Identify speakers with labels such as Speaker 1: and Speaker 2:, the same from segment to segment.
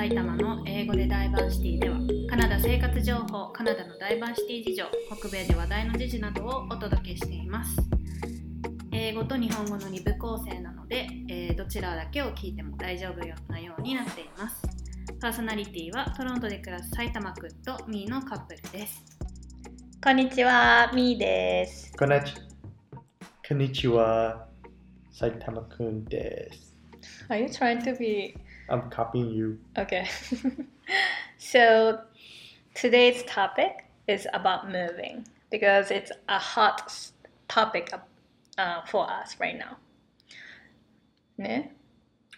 Speaker 1: 埼玉の英語でダイバーシティではカナダ生活情報カナダのダイバーシティ事情北米で話題の時事などをお届けしています英語と日本語の2部構成なので、えーどちらだけを聞いても大丈夫なようになっていますパーソナリティはトロントで暮らす埼玉くんとミーのカップルです
Speaker 2: こんにちは、みーです。
Speaker 3: こんにちこんにちは。埼玉くんです。
Speaker 2: Are you trying to be
Speaker 3: I'm copying you.
Speaker 2: okay? so today's topic is about moving because it's a hot topic uh, for us right now. ね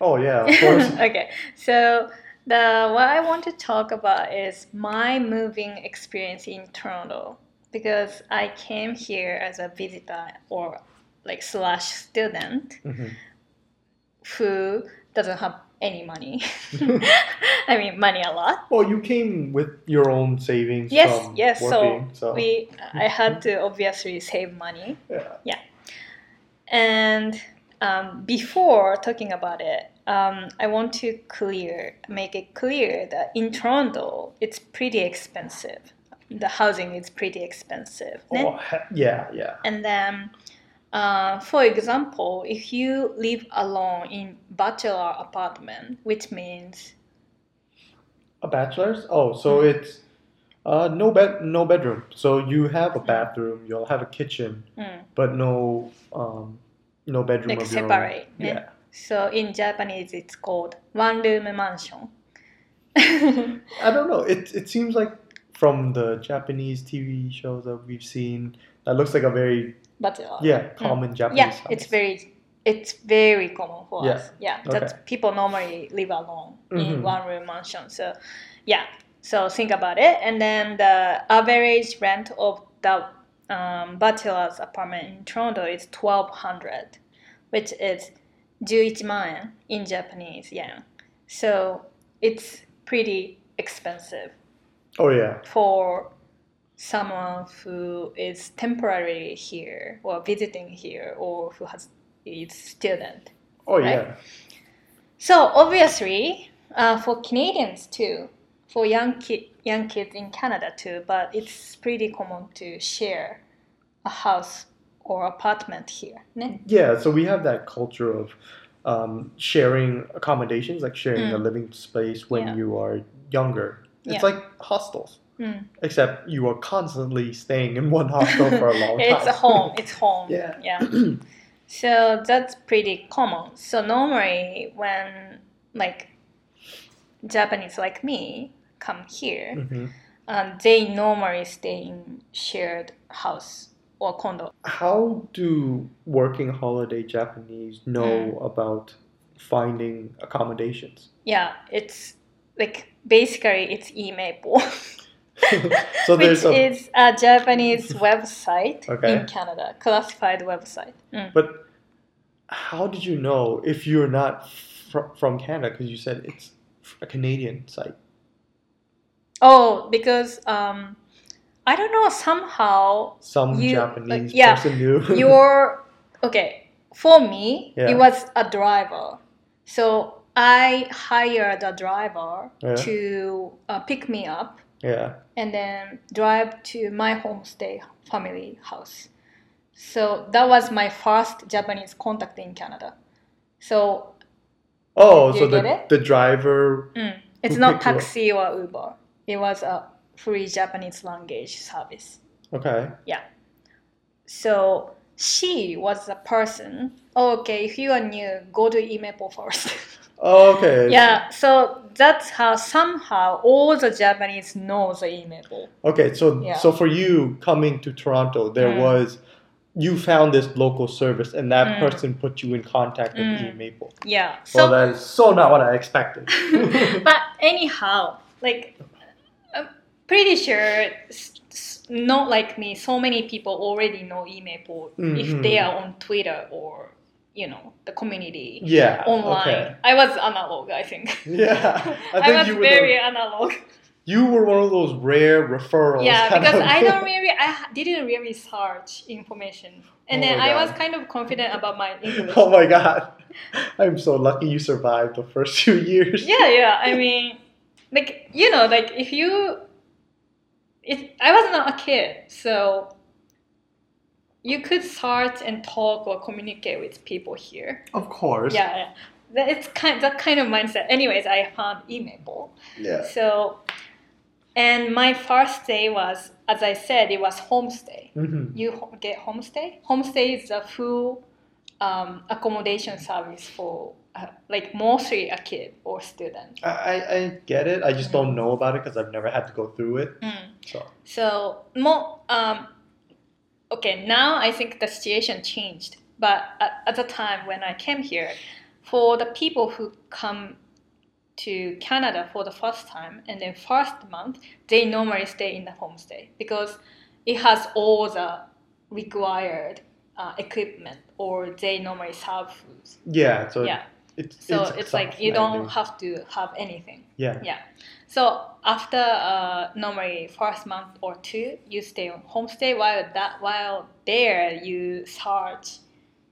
Speaker 3: Oh yeah, of course.
Speaker 2: okay, so the what I want to talk about is my moving experience in Toronto because I came here as a visitor or like slash student
Speaker 3: Mhm.
Speaker 2: who doesn't have any money. I mean, money a lot.
Speaker 3: Well, you came with your own savings
Speaker 2: Yes, yes.
Speaker 3: working,
Speaker 2: so we, I had to obviously save money.
Speaker 3: yeah. yeah.
Speaker 2: And um, before talking about it, um, I want to clear, make it clear that in Toronto, it's pretty expensive. The housing is pretty expensive.
Speaker 3: Oh, yeah, yeah.
Speaker 2: And then, uh, for example, if you live alone in bachelor apartment, which means
Speaker 3: A bachelor's? Oh, so
Speaker 2: Mm.
Speaker 3: it's uh no bed no bedroom. So you have a bathroom, you'll have a kitchen,
Speaker 2: mm,
Speaker 3: but no um no bedroom
Speaker 2: Like separate. Yeah. so in Japanese it's called one room mansion.
Speaker 3: I don't know. It it seems like from the Japanese TV shows that we've seen, that looks like a very
Speaker 2: bachelor.
Speaker 3: yeah common Japanese.
Speaker 2: yeah it's very it's very common for
Speaker 3: Yeah.
Speaker 2: us yeah
Speaker 3: Okay.
Speaker 2: that's people normally live alone in
Speaker 3: Mhm.
Speaker 2: one room mansion so yeah so think about it and then the average rent of the um, bachelor's apartment in toronto is 1200 which is 11万円 in japanese yen so it's pretty expensive
Speaker 3: Oh yeah.
Speaker 2: for someone who is temporarily here or visiting here or who has is student.
Speaker 3: Oh
Speaker 2: Right.
Speaker 3: yeah.
Speaker 2: So obviously, uh, for Canadians too, for young kid young kids in Canada too, but it's pretty common to share a house or apartment here. ne?
Speaker 3: Yeah. So we have that culture of um, sharing accommodations, like sharing
Speaker 2: Mm.
Speaker 3: a living space when
Speaker 2: Yeah.
Speaker 3: you are younger. It's
Speaker 2: Yeah.
Speaker 3: like hostels,
Speaker 2: Mm.
Speaker 3: except you are constantly staying in one hostel for a long time.
Speaker 2: It's a home. It's home.
Speaker 3: Yeah.
Speaker 2: Yeah. so that's pretty common. So normally when like Japanese like me come here,
Speaker 3: Mhm.
Speaker 2: um, they normally stay in shared house or condo.
Speaker 3: How do working holiday Japanese know
Speaker 2: Mm.
Speaker 3: about finding accommodations?
Speaker 2: Yeah, it's like basically it's eMaple,
Speaker 3: so
Speaker 2: which
Speaker 3: there's a
Speaker 2: is a Japanese website
Speaker 3: Okay.
Speaker 2: in Canada, classified website. Mm.
Speaker 3: But how did you know if you're not fr- from Canada? Because you said it's a Canadian site.
Speaker 2: Oh, because um, I don't know somehow
Speaker 3: Some
Speaker 2: You-
Speaker 3: Japanese
Speaker 2: uh, yeah,
Speaker 3: person knew.
Speaker 2: your okay for me
Speaker 3: Yeah.
Speaker 2: it was a driver so i hired a driver
Speaker 3: Yeah.
Speaker 2: to uh, pick me up
Speaker 3: yeah.
Speaker 2: and then drive to my homestay family house so that was my first japanese contact in canada so
Speaker 3: Oh, so the the driver.
Speaker 2: mm, it's not
Speaker 3: you
Speaker 2: taxi or uber it was a free japanese language service
Speaker 3: Okay. Yeah.
Speaker 2: So she was the person. Oh, okay, if you are new, go to eMaple first.
Speaker 3: Oh, okay.
Speaker 2: yeah, so that's how somehow all the Japanese know the eMaple.
Speaker 3: Okay. So
Speaker 2: Yeah.
Speaker 3: so for you coming to Toronto, there
Speaker 2: Mm.
Speaker 3: was you found this local service, and that
Speaker 2: Mm.
Speaker 3: person put you in contact with
Speaker 2: Mm. Yeah.
Speaker 3: Well,
Speaker 2: So,
Speaker 3: that is so not what I expected.
Speaker 2: but anyhow, like, I'm pretty sure, not like me, so many people already know eMaple if
Speaker 3: Mhm.
Speaker 2: they are on Twitter or, you know, the community.
Speaker 3: yeah.
Speaker 2: Online.
Speaker 3: Okay.
Speaker 2: I was analog, I think.
Speaker 3: Yeah. I
Speaker 2: I,
Speaker 3: think
Speaker 2: was
Speaker 3: you were
Speaker 2: very
Speaker 3: the,
Speaker 2: analog.
Speaker 3: you were one of those rare referrals.
Speaker 2: Yeah, because
Speaker 3: of-
Speaker 2: I don't really, I didn't really search information, and
Speaker 3: Oh
Speaker 2: then I was kind of confident about my English.
Speaker 3: Oh my god. I'm so lucky you survived the first few years.
Speaker 2: yeah, yeah. I mean, like you know, like if you, it, I was not a kid, so you could start and talk or communicate with people here.
Speaker 3: Of course.
Speaker 2: Yeah, yeah. That- It's kind that kind of mindset. Anyways, I found email.
Speaker 3: Yeah.
Speaker 2: So, and my first day was, as I said, it was homestay.
Speaker 3: hmm
Speaker 2: You get homestay. Homestay is a full um, accommodation service for uh, like mostly a kid or student.
Speaker 3: I, I get it. I just don't know about it because I've never had to go through it. So.
Speaker 2: So more um, okay. Now I think the situation changed, but at, at the time when I came here, for the people who come to Canada for the first time and then first month, they normally stay in the homestay because it has all the required uh, equipment, or they normally serve foods.
Speaker 3: Yeah. So.
Speaker 2: Yeah.
Speaker 3: It's,
Speaker 2: So
Speaker 3: it's,
Speaker 2: it's, like you don't have to have anything.
Speaker 3: Yeah.
Speaker 2: Yeah. So after uh, normally first month or two, you stay on homestay. While that while there, you search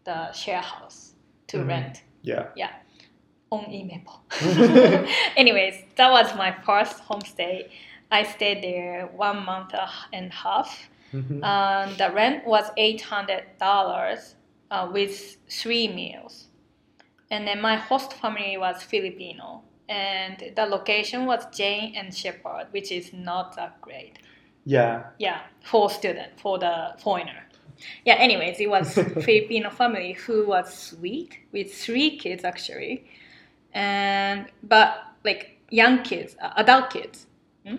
Speaker 2: the share house to
Speaker 3: Mhm.
Speaker 2: rent
Speaker 3: Yeah. Yeah.
Speaker 2: On email. Anyways, that was my first homestay. I stayed there one month and a half.
Speaker 3: Mhm.
Speaker 2: Um, the rent was eight hundred dollars uh, with three meals, and then my host family was Filipino, and the location was Jane and Sheppard, which is not that great.
Speaker 3: yeah.
Speaker 2: Yeah, for student for the foreigner. Yeah. Anyways, it was Filipino family who was sweet with three kids actually, and but like young kids, uh, adult kids. hmm?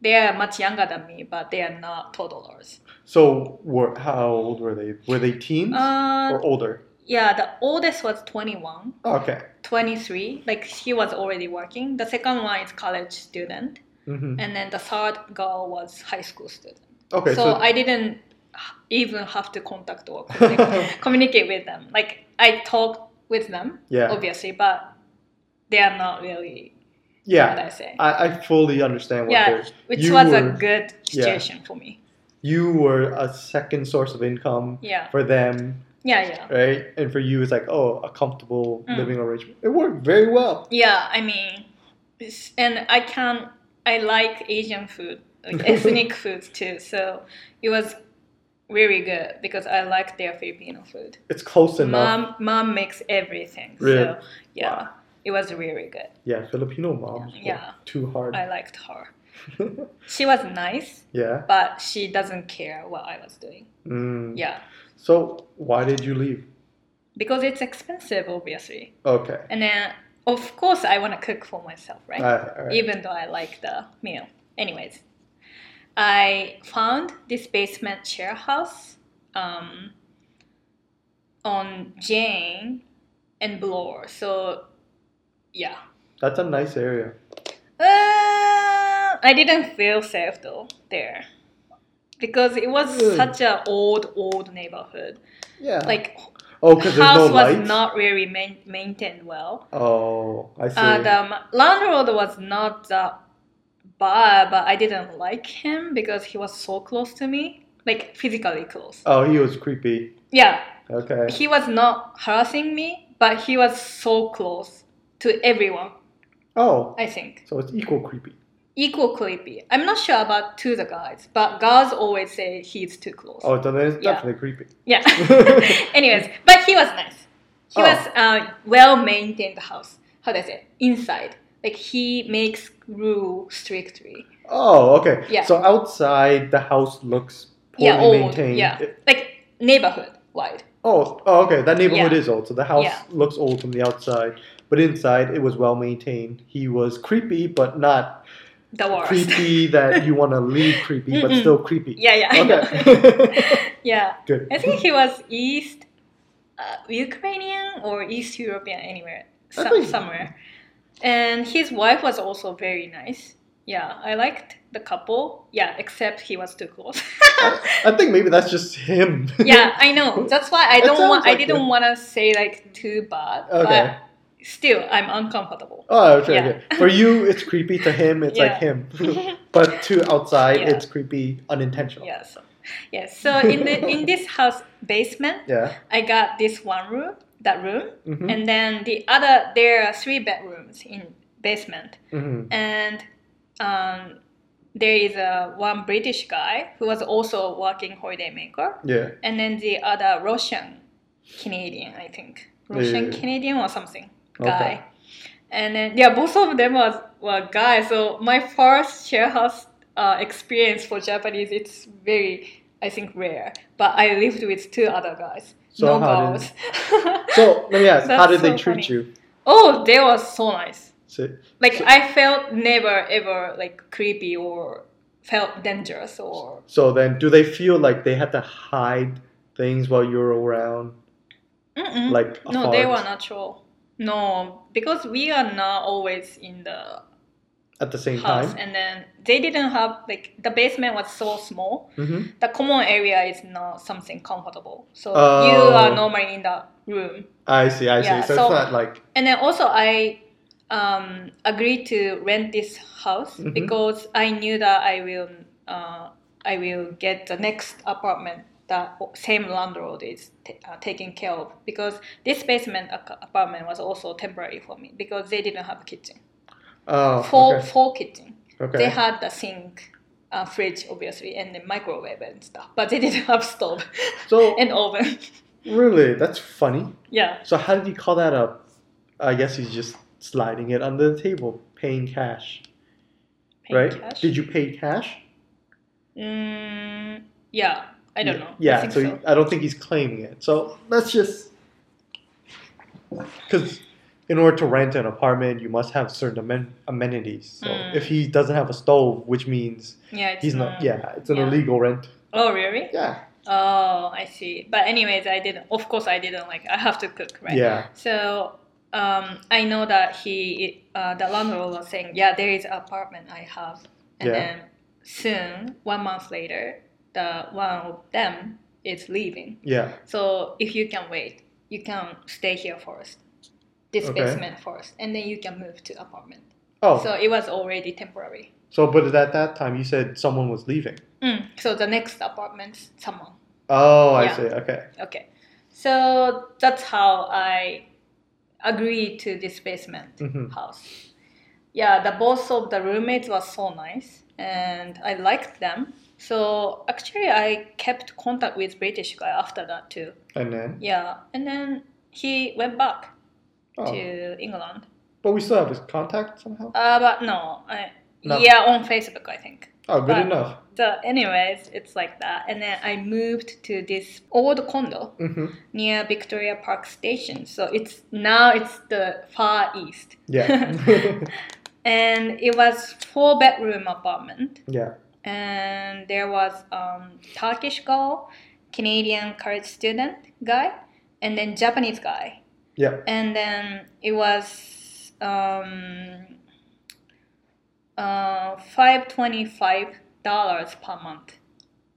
Speaker 2: They are much younger than me, but they are not toddlers.
Speaker 3: So, were how old were they? Were they teens
Speaker 2: Uh,
Speaker 3: or older?
Speaker 2: Yeah, the oldest was 21,
Speaker 3: Oh, okay.
Speaker 2: 23, like he was already working. The second one is college student,
Speaker 3: hmm
Speaker 2: and then the third girl was high school student.
Speaker 3: Okay.
Speaker 2: so, I didn't even have to contact or communicate, communicate with them. Like I talked with them,
Speaker 3: yeah.
Speaker 2: obviously, but they are not really. What
Speaker 3: Yeah.
Speaker 2: I say.
Speaker 3: I, I fully understand what
Speaker 2: Yeah, which
Speaker 3: you
Speaker 2: was a good situation for me.
Speaker 3: You were a second source of income
Speaker 2: Yeah,
Speaker 3: for them,
Speaker 2: yeah, yeah.
Speaker 3: right? And for you, it's like, oh, a comfortable
Speaker 2: Mm.
Speaker 3: living arrangement. It worked very well.
Speaker 2: Yeah, I mean, and I can I like Asian food, like ethnic foods too. So it was really good because I like their Filipino food.
Speaker 3: It's close enough.
Speaker 2: Mom, mom makes everything.
Speaker 3: Really?
Speaker 2: So yeah,
Speaker 3: Wow.
Speaker 2: it was really good.
Speaker 3: Yeah, Filipino mom.
Speaker 2: Yeah.
Speaker 3: Too hard.
Speaker 2: I liked her. She was nice,
Speaker 3: yeah.
Speaker 2: but she doesn't care what I was doing.
Speaker 3: Mm.
Speaker 2: Yeah,
Speaker 3: So why did you leave?
Speaker 2: because it's expensive, obviously.
Speaker 3: Okay.
Speaker 2: And then, of course, I want to cook for myself, right?
Speaker 3: Alright, alright.
Speaker 2: even though I like the meal. Anyways, I found this basement share house um, on Jane and Bloor. So, yeah.
Speaker 3: That's a nice area.
Speaker 2: Uh, I didn't feel safe though there because it was
Speaker 3: Really?
Speaker 2: such a old, old neighborhood.
Speaker 3: Yeah.
Speaker 2: Like,
Speaker 3: oh,
Speaker 2: house
Speaker 3: no
Speaker 2: was
Speaker 3: lights.
Speaker 2: not really main- maintained well.
Speaker 3: Oh, I see.
Speaker 2: The ma- um, landlord was not that bad, but I didn't like him because he was so close to me, like physically close.
Speaker 3: oh, he was creepy.
Speaker 2: Yeah,
Speaker 3: Okay.
Speaker 2: he was not harassing me, but he was so close to everyone.
Speaker 3: Oh,
Speaker 2: I think
Speaker 3: so it's equal creepy.
Speaker 2: Equal creepy. I'm not sure about to the guys, but guys always say he's too close.
Speaker 3: Oh, then it's
Speaker 2: Yeah.
Speaker 3: definitely creepy.
Speaker 2: Yeah. Anyways, but he was nice. He
Speaker 3: Oh.
Speaker 2: was uh, well maintained house. How do I say? Inside, like he makes rule strictly.
Speaker 3: Oh, okay.
Speaker 2: Yeah.
Speaker 3: So outside, the house looks poorly
Speaker 2: Yeah, old.
Speaker 3: maintained.
Speaker 2: Yeah,
Speaker 3: It-
Speaker 2: like neighborhood wide.
Speaker 3: oh, oh, okay. That neighborhood
Speaker 2: Yeah.
Speaker 3: is old, so the house
Speaker 2: Yeah.
Speaker 3: looks old from the outside, but inside it was well maintained. He was creepy, but not
Speaker 2: The worst.
Speaker 3: creepy that you want to leave creepy, but
Speaker 2: Mm-mm.
Speaker 3: still creepy.
Speaker 2: yeah, yeah.
Speaker 3: Okay.
Speaker 2: yeah,
Speaker 3: Good.
Speaker 2: I think he was East uh, Ukrainian or East European, anywhere, some,
Speaker 3: think-
Speaker 2: somewhere. And his wife was also very nice. Yeah, I liked the couple. Yeah, except he was too close.
Speaker 3: I, I think maybe that's just him.
Speaker 2: yeah, I know. That's why I don't want.
Speaker 3: sounds
Speaker 2: I didn't want to say like too bad.
Speaker 3: Okay.
Speaker 2: But still, I'm uncomfortable.
Speaker 3: Oh, okay,
Speaker 2: Yeah.
Speaker 3: okay. For you, it's creepy. To him, it's like him. but to outside,
Speaker 2: Yeah.
Speaker 3: it's creepy unintentional.
Speaker 2: Yes, So, yeah. So in the in this house basement,
Speaker 3: Yeah.
Speaker 2: I got this one room, that room,
Speaker 3: Mhm.
Speaker 2: and then the other there are three bedrooms in basement,
Speaker 3: hmm
Speaker 2: and um, there is a one British guy who was also a working holiday maker,
Speaker 3: Yeah.
Speaker 2: and then the other Russian Canadian, I think,
Speaker 3: Yeah,
Speaker 2: Russian
Speaker 3: yeah, yeah.
Speaker 2: Canadian or something
Speaker 3: Okay.
Speaker 2: guy. And then yeah, both of them was were guys. So my first share house uh, experience for Japanese, it's very I think rare. But I lived with two other guys,
Speaker 3: So
Speaker 2: no girls.
Speaker 3: So let me ask, how did they treat
Speaker 2: funny.
Speaker 3: you?
Speaker 2: oh, they were so nice.
Speaker 3: So,
Speaker 2: Like
Speaker 3: So-
Speaker 2: I felt never ever like creepy or felt dangerous or
Speaker 3: so then, do they feel like they had to hide things while you were around?
Speaker 2: Mm-mm.
Speaker 3: Like
Speaker 2: no, they were natural. No, because we are not always in the
Speaker 3: at the same
Speaker 2: house,
Speaker 3: time?
Speaker 2: and then they didn't have like the basement was so small.
Speaker 3: hmm
Speaker 2: The common area is not something comfortable, so
Speaker 3: Oh.
Speaker 2: you are normally in the room.
Speaker 3: I see, I see. So,
Speaker 2: so-
Speaker 3: it's not like
Speaker 2: And then also I um, agreed to rent this house
Speaker 3: Mhm.
Speaker 2: because I knew that I will uh, I will get the next apartment that same landlord is t- uh, taking care of because this basement apartment was also temporary for me because they didn't have a kitchen.
Speaker 3: oh,
Speaker 2: Four
Speaker 3: okay.
Speaker 2: four kitchen.
Speaker 3: okay.
Speaker 2: They had the sink, uh, fridge obviously, and the microwave and stuff, but they didn't have stove
Speaker 3: so
Speaker 2: and oven.
Speaker 3: really, that's funny.
Speaker 2: yeah.
Speaker 3: So how did you call that up? I guess he's just sliding it under the table, paying cash,
Speaker 2: Paying
Speaker 3: right?
Speaker 2: cash.
Speaker 3: Did you pay cash?
Speaker 2: Mm, yeah, I don't know.
Speaker 3: Yeah,
Speaker 2: I
Speaker 3: so,
Speaker 2: so.
Speaker 3: I don't think he's claiming it. So let's just because in order to rent an apartment, you must have certain amen- amenities. So
Speaker 2: Mm.
Speaker 3: if he doesn't have a stove, which means
Speaker 2: Yeah, it's
Speaker 3: he's not.
Speaker 2: not.
Speaker 3: Yeah, it's an
Speaker 2: yeah.
Speaker 3: illegal rent.
Speaker 2: Oh, really?
Speaker 3: Yeah.
Speaker 2: Oh, I see. But anyways, I didn't. Of course, I didn't like. I have to cook, right?
Speaker 3: Yeah.
Speaker 2: So um, I know that he, uh, the landlord was saying, yeah, there is an apartment I have, and
Speaker 3: Yeah.
Speaker 2: then soon, one month later, the one of them is leaving.
Speaker 3: Yeah.
Speaker 2: So if you can wait, you can stay here first, this
Speaker 3: Okay.
Speaker 2: basement first, and then you can move to apartment.
Speaker 3: Oh,
Speaker 2: So it was already temporary.
Speaker 3: so but at that time you said someone was leaving.
Speaker 2: Mm, so the next apartment, someone.
Speaker 3: Oh, I
Speaker 2: Yeah.
Speaker 3: see. Okay.
Speaker 2: Okay. So that's how I agreed to this basement
Speaker 3: hmm
Speaker 2: house. Yeah, the both of the roommates was so nice and I liked them. So actually I kept contact with British guy after that too.
Speaker 3: And then.
Speaker 2: Yeah. And then he went back
Speaker 3: Oh.
Speaker 2: to England.
Speaker 3: But we still have his contact somehow.
Speaker 2: Uh, but no, I,
Speaker 3: No.
Speaker 2: yeah, on Facebook I think.
Speaker 3: Oh, good
Speaker 2: but-
Speaker 3: enough.
Speaker 2: So anyways, it's like that. And then I moved to this old condo
Speaker 3: hmm
Speaker 2: near Victoria Park Station. So it's now it's the far east.
Speaker 3: Yeah.
Speaker 2: and it was four bedroom apartment.
Speaker 3: yeah.
Speaker 2: And there was um, Turkish girl, Canadian college student guy, and then Japanese guy.
Speaker 3: Yeah.
Speaker 2: And then it was um, uh, five twenty five dollars per month.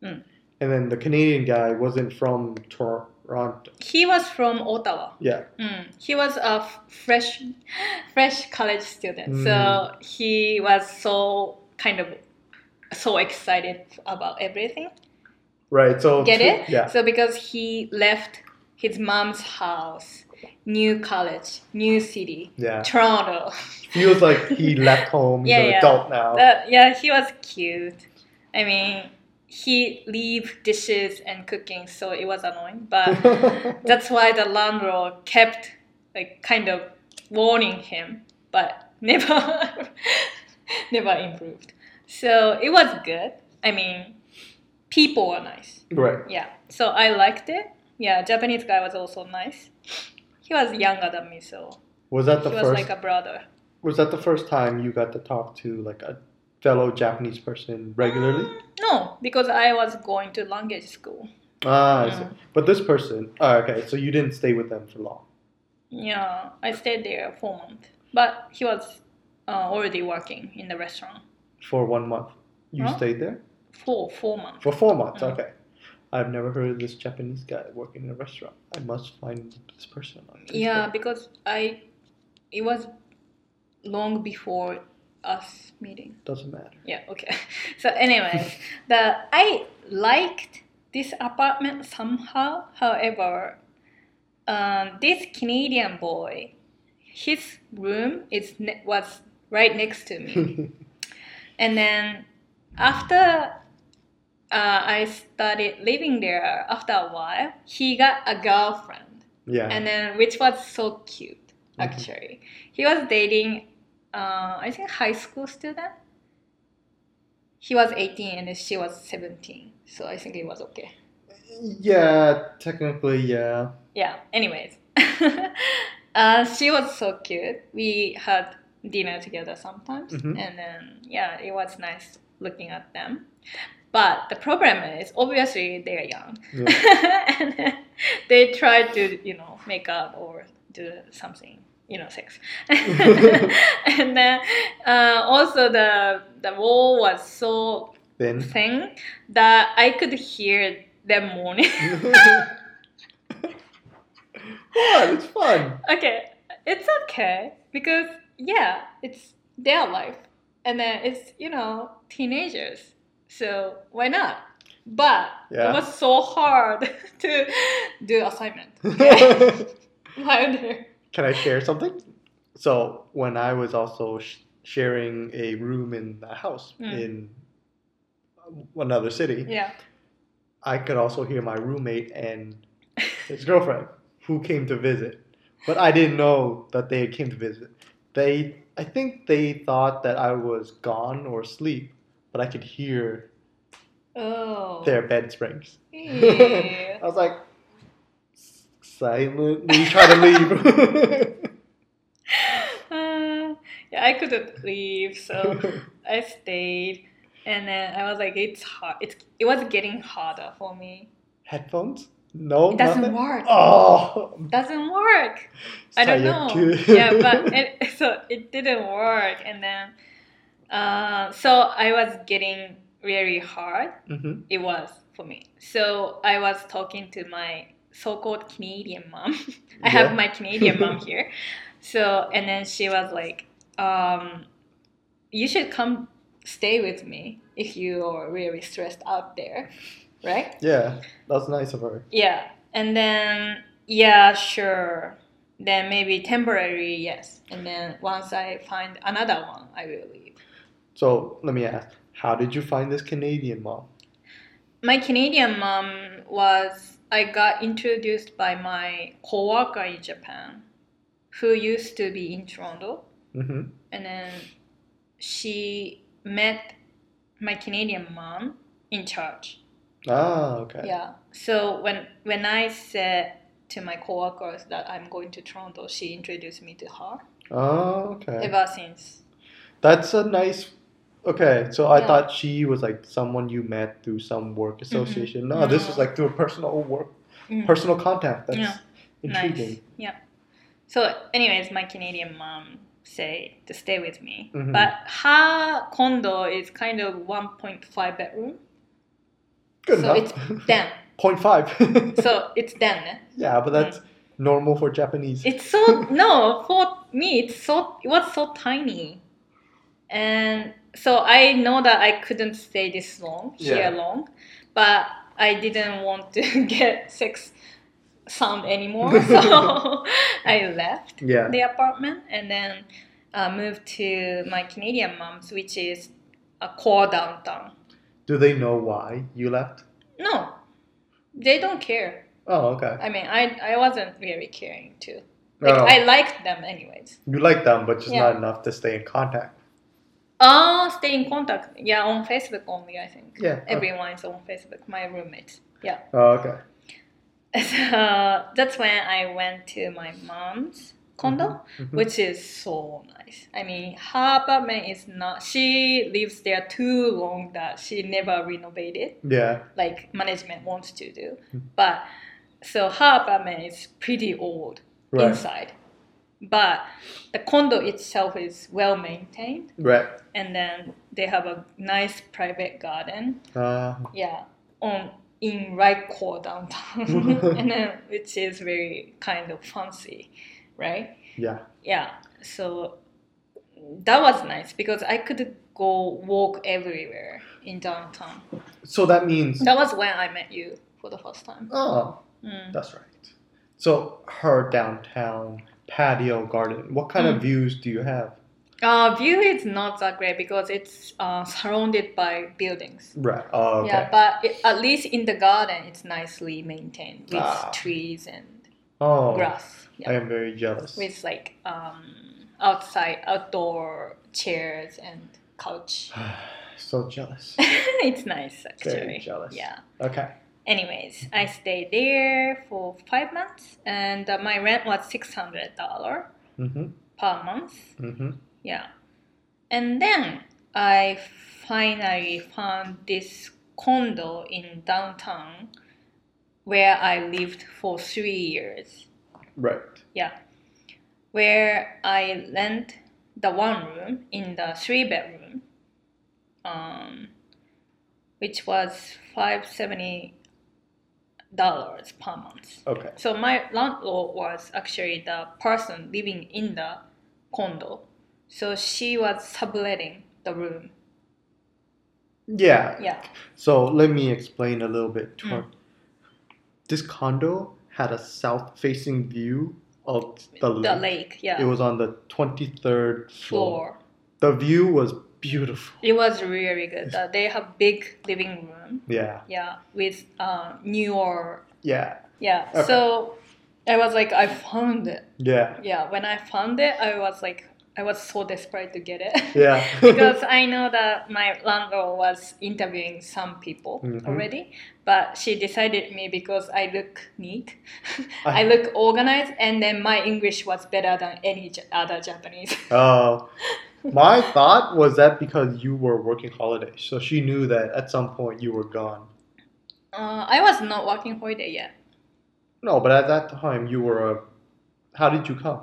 Speaker 3: And then the Canadian guy wasn't from Toronto.
Speaker 2: He was from Ottawa.
Speaker 3: Yeah.
Speaker 2: Mm. He was a f- fresh, fresh college student,
Speaker 3: Mm.
Speaker 2: so he was so kind of so excited about everything.
Speaker 3: Right. So.
Speaker 2: Get it?
Speaker 3: Yeah.
Speaker 2: So because he left his mom's house, new college, new city,
Speaker 3: Yeah.
Speaker 2: Toronto.
Speaker 3: Feels like he left home. He's
Speaker 2: Yeah,
Speaker 3: an
Speaker 2: yeah.
Speaker 3: adult now.
Speaker 2: That- yeah, he was cute. I mean, he leave dishes and cooking, so it was annoying, but. That's why the landlord kept like kind of warning him, but never never improved. So it was good. I mean, people were nice.
Speaker 3: right.
Speaker 2: Yeah. So I liked it. Yeah, Japanese guy was also nice. He was younger than me, so
Speaker 3: Was that the
Speaker 2: he was
Speaker 3: first?
Speaker 2: like a brother.
Speaker 3: was that the first time you got to talk to like a fellow Japanese person regularly?
Speaker 2: Mm, No, because I was going to language school.
Speaker 3: Ah, I see.
Speaker 2: Mm.
Speaker 3: But this person. Oh, okay. So you didn't stay with them for long.
Speaker 2: Yeah, I stayed there for a month, but he was uh, already working in the restaurant.
Speaker 3: For one month. You
Speaker 2: Huh?
Speaker 3: stayed there
Speaker 2: Four four months.
Speaker 3: for four months.
Speaker 2: Mm.
Speaker 3: Okay. I've never heard of this Japanese guy working in a restaurant. I must find this person.
Speaker 2: Yeah, because I, it was long before us meeting.
Speaker 3: Doesn't matter.
Speaker 2: Yeah, okay. So anyways, the I liked this apartment somehow. However, um, this Canadian boy, his room is ne- was right next to me. and then after uh, I started living there, after a while, he got a girlfriend,
Speaker 3: yeah.
Speaker 2: and then which was so cute.
Speaker 3: Mhm.
Speaker 2: Actually, he was dating, uh, I think, high school student. He was 18 and she was 17, so I think it was okay.
Speaker 3: yeah, technically, yeah.
Speaker 2: yeah anyways uh, she was so cute we had dinner together sometimes
Speaker 3: Mhm.
Speaker 2: and then yeah it was nice looking at them but the problem is obviously they're young
Speaker 3: Yeah.
Speaker 2: and they try to you know make up or do something you know sex and then uh, also the the wall was so
Speaker 3: Then.
Speaker 2: thin that i could hear them moaning
Speaker 3: what? It's fun.
Speaker 2: okay, it's okay because yeah, it's their life, and then it's you know teenagers, so why not? But
Speaker 3: Yeah.
Speaker 2: it was so hard to do assignment there.
Speaker 3: Can I share something? So when I was also sh- sharing a room in a house
Speaker 2: Mm.
Speaker 3: in another city,
Speaker 2: Yeah.
Speaker 3: I could also hear my roommate and his girlfriend who came to visit, but I didn't know that they came to visit. They, I think they thought that I was gone or asleep, but I could hear
Speaker 2: Oh.
Speaker 3: their bed springs.
Speaker 2: Yeah.
Speaker 3: I was like, silently try to leave.
Speaker 2: Uh, yeah, I couldn't leave, so I stayed, and then I was like, it's hard. It's it was getting harder for me.
Speaker 3: Headphones? No,
Speaker 2: It doesn't
Speaker 3: nothing?
Speaker 2: work.
Speaker 3: Oh,
Speaker 2: Doesn't work. I don't know. yeah, but it, so it didn't work, and then uh, so I was getting really hard.
Speaker 3: Mhm.
Speaker 2: It was for me. So I was talking to my so-called Canadian mom. I have my Canadian mom here. So and then she was like, um, "You should come stay with me if you are really stressed out there, right?"
Speaker 3: Yeah, that's nice of her.
Speaker 2: Yeah, and then yeah, sure. Then maybe temporary, yes. And then once I find another one, I will leave.
Speaker 3: So let me ask, how did you find this Canadian mom?
Speaker 2: My Canadian mom was I got introduced by my coworker in Japan, who used to be in Toronto,
Speaker 3: hmm
Speaker 2: and then she met my Canadian mom in church.
Speaker 3: Ah, okay.
Speaker 2: Yeah. So when when I said to my coworkers that I'm going to Toronto, she introduced me to her.
Speaker 3: Oh, okay.
Speaker 2: Ever since.
Speaker 3: That's a nice. Okay, so I
Speaker 2: Yeah.
Speaker 3: thought she was like someone you met through some work association. No, this
Speaker 2: No.
Speaker 3: was like through a personal work,
Speaker 2: Mhm.
Speaker 3: personal contact. That's
Speaker 2: Yeah.
Speaker 3: intriguing.
Speaker 2: Nice. Yeah. So, anyways, my Canadian mom say to stay with me,
Speaker 3: Mhm.
Speaker 2: but her condo is kind of 1.5 bedroom,
Speaker 3: Good
Speaker 2: so
Speaker 3: enough.
Speaker 2: it's den.
Speaker 3: Point five.
Speaker 2: so it's den. eh?
Speaker 3: yeah, but that's normal for Japanese.
Speaker 2: It's so no for me. It's so it was so tiny, and so I know that I couldn't stay this long
Speaker 3: Yeah.
Speaker 2: here long, but I didn't want to get sex sound anymore, so I left
Speaker 3: yeah.
Speaker 2: the apartment and then uh, moved to my Canadian mom's, which is a core downtown.
Speaker 3: Do they know why you left?
Speaker 2: No, they don't care.
Speaker 3: Oh, okay.
Speaker 2: I mean, I I wasn't really caring too. Like
Speaker 3: no.
Speaker 2: I liked them anyways.
Speaker 3: you like them, but just
Speaker 2: Yeah.
Speaker 3: not enough to stay in contact.
Speaker 2: Oh, stay in contact. Yeah, on Facebook only. I think.
Speaker 3: Yeah. Oh.
Speaker 2: Everyone is on Facebook. My roommates. Yeah.
Speaker 3: Oh, okay.
Speaker 2: So that's when I went to my mom's condo,
Speaker 3: Mhm.
Speaker 2: which is so nice. I mean, her apartment is not. She lives there too long that she never renovated.
Speaker 3: Yeah.
Speaker 2: Like management wants to do,
Speaker 3: Mhm.
Speaker 2: but so her apartment is pretty old
Speaker 3: Right.
Speaker 2: inside, but the condo itself is well maintained,
Speaker 3: Right.
Speaker 2: and then they have a nice private garden.
Speaker 3: Uh,
Speaker 2: Yeah, on in right core downtown, and then which is very kind of fancy, right?
Speaker 3: yeah.
Speaker 2: Yeah, so that was nice because I could go walk everywhere in downtown.
Speaker 3: So that means.
Speaker 2: That was when I met you for the first time.
Speaker 3: Oh,
Speaker 2: Mm.
Speaker 3: that's right. So her downtown patio garden. What kind
Speaker 2: Mm.
Speaker 3: of views do you have?
Speaker 2: Uh, view is not that great because it's uh, surrounded by buildings.
Speaker 3: Right. Oh, okay.
Speaker 2: Yeah, but it, at least in the garden, it's nicely maintained with
Speaker 3: Ah.
Speaker 2: trees and
Speaker 3: oh,
Speaker 2: grass.
Speaker 3: I am very jealous.
Speaker 2: with like um, outside outdoor chairs and couch.
Speaker 3: so jealous.
Speaker 2: it's nice actually.
Speaker 3: Very jealous.
Speaker 2: Yeah.
Speaker 3: Okay.
Speaker 2: Anyways, I stayed there for five months, and uh, my rent was six hundred dollar
Speaker 3: Mhm.
Speaker 2: per month.
Speaker 3: Mhm.
Speaker 2: Yeah. And then I finally found this condo in downtown where I lived for three years.
Speaker 3: Right.
Speaker 2: Yeah. Where I rent the one room in the three bedroom, um, which was five seventy dollars per month.
Speaker 3: Okay.
Speaker 2: So my landlord was actually the person living in the condo. So she was subletting the room.
Speaker 3: Yeah.
Speaker 2: Yeah.
Speaker 3: So let me explain a little bit.
Speaker 2: Mm.
Speaker 3: This condo had a south-facing view of the lake.
Speaker 2: The lake, yeah.
Speaker 3: It was on the twenty-third floor.
Speaker 2: floor.
Speaker 3: The view was beautiful.
Speaker 2: It was really good. Uh, they have big living room.
Speaker 3: Yeah.
Speaker 2: Yeah, with uh, newer.
Speaker 3: Yeah.
Speaker 2: Yeah.
Speaker 3: Okay.
Speaker 2: So I was like, I found it.
Speaker 3: Yeah.
Speaker 2: Yeah. When I found it, I was like, I was so desperate to get it.
Speaker 3: Yeah.
Speaker 2: because I know that my landlord was interviewing some people
Speaker 3: Mhm.
Speaker 2: already, but she decided me because I look neat,
Speaker 3: I-
Speaker 2: I look organized, and then my English was better than any other Japanese.
Speaker 3: Oh. my thought was that because you were working holidays, so she knew that at some point you were gone.
Speaker 2: Uh, I was not working holiday yet.
Speaker 3: No, but at that time you were a. How did you come?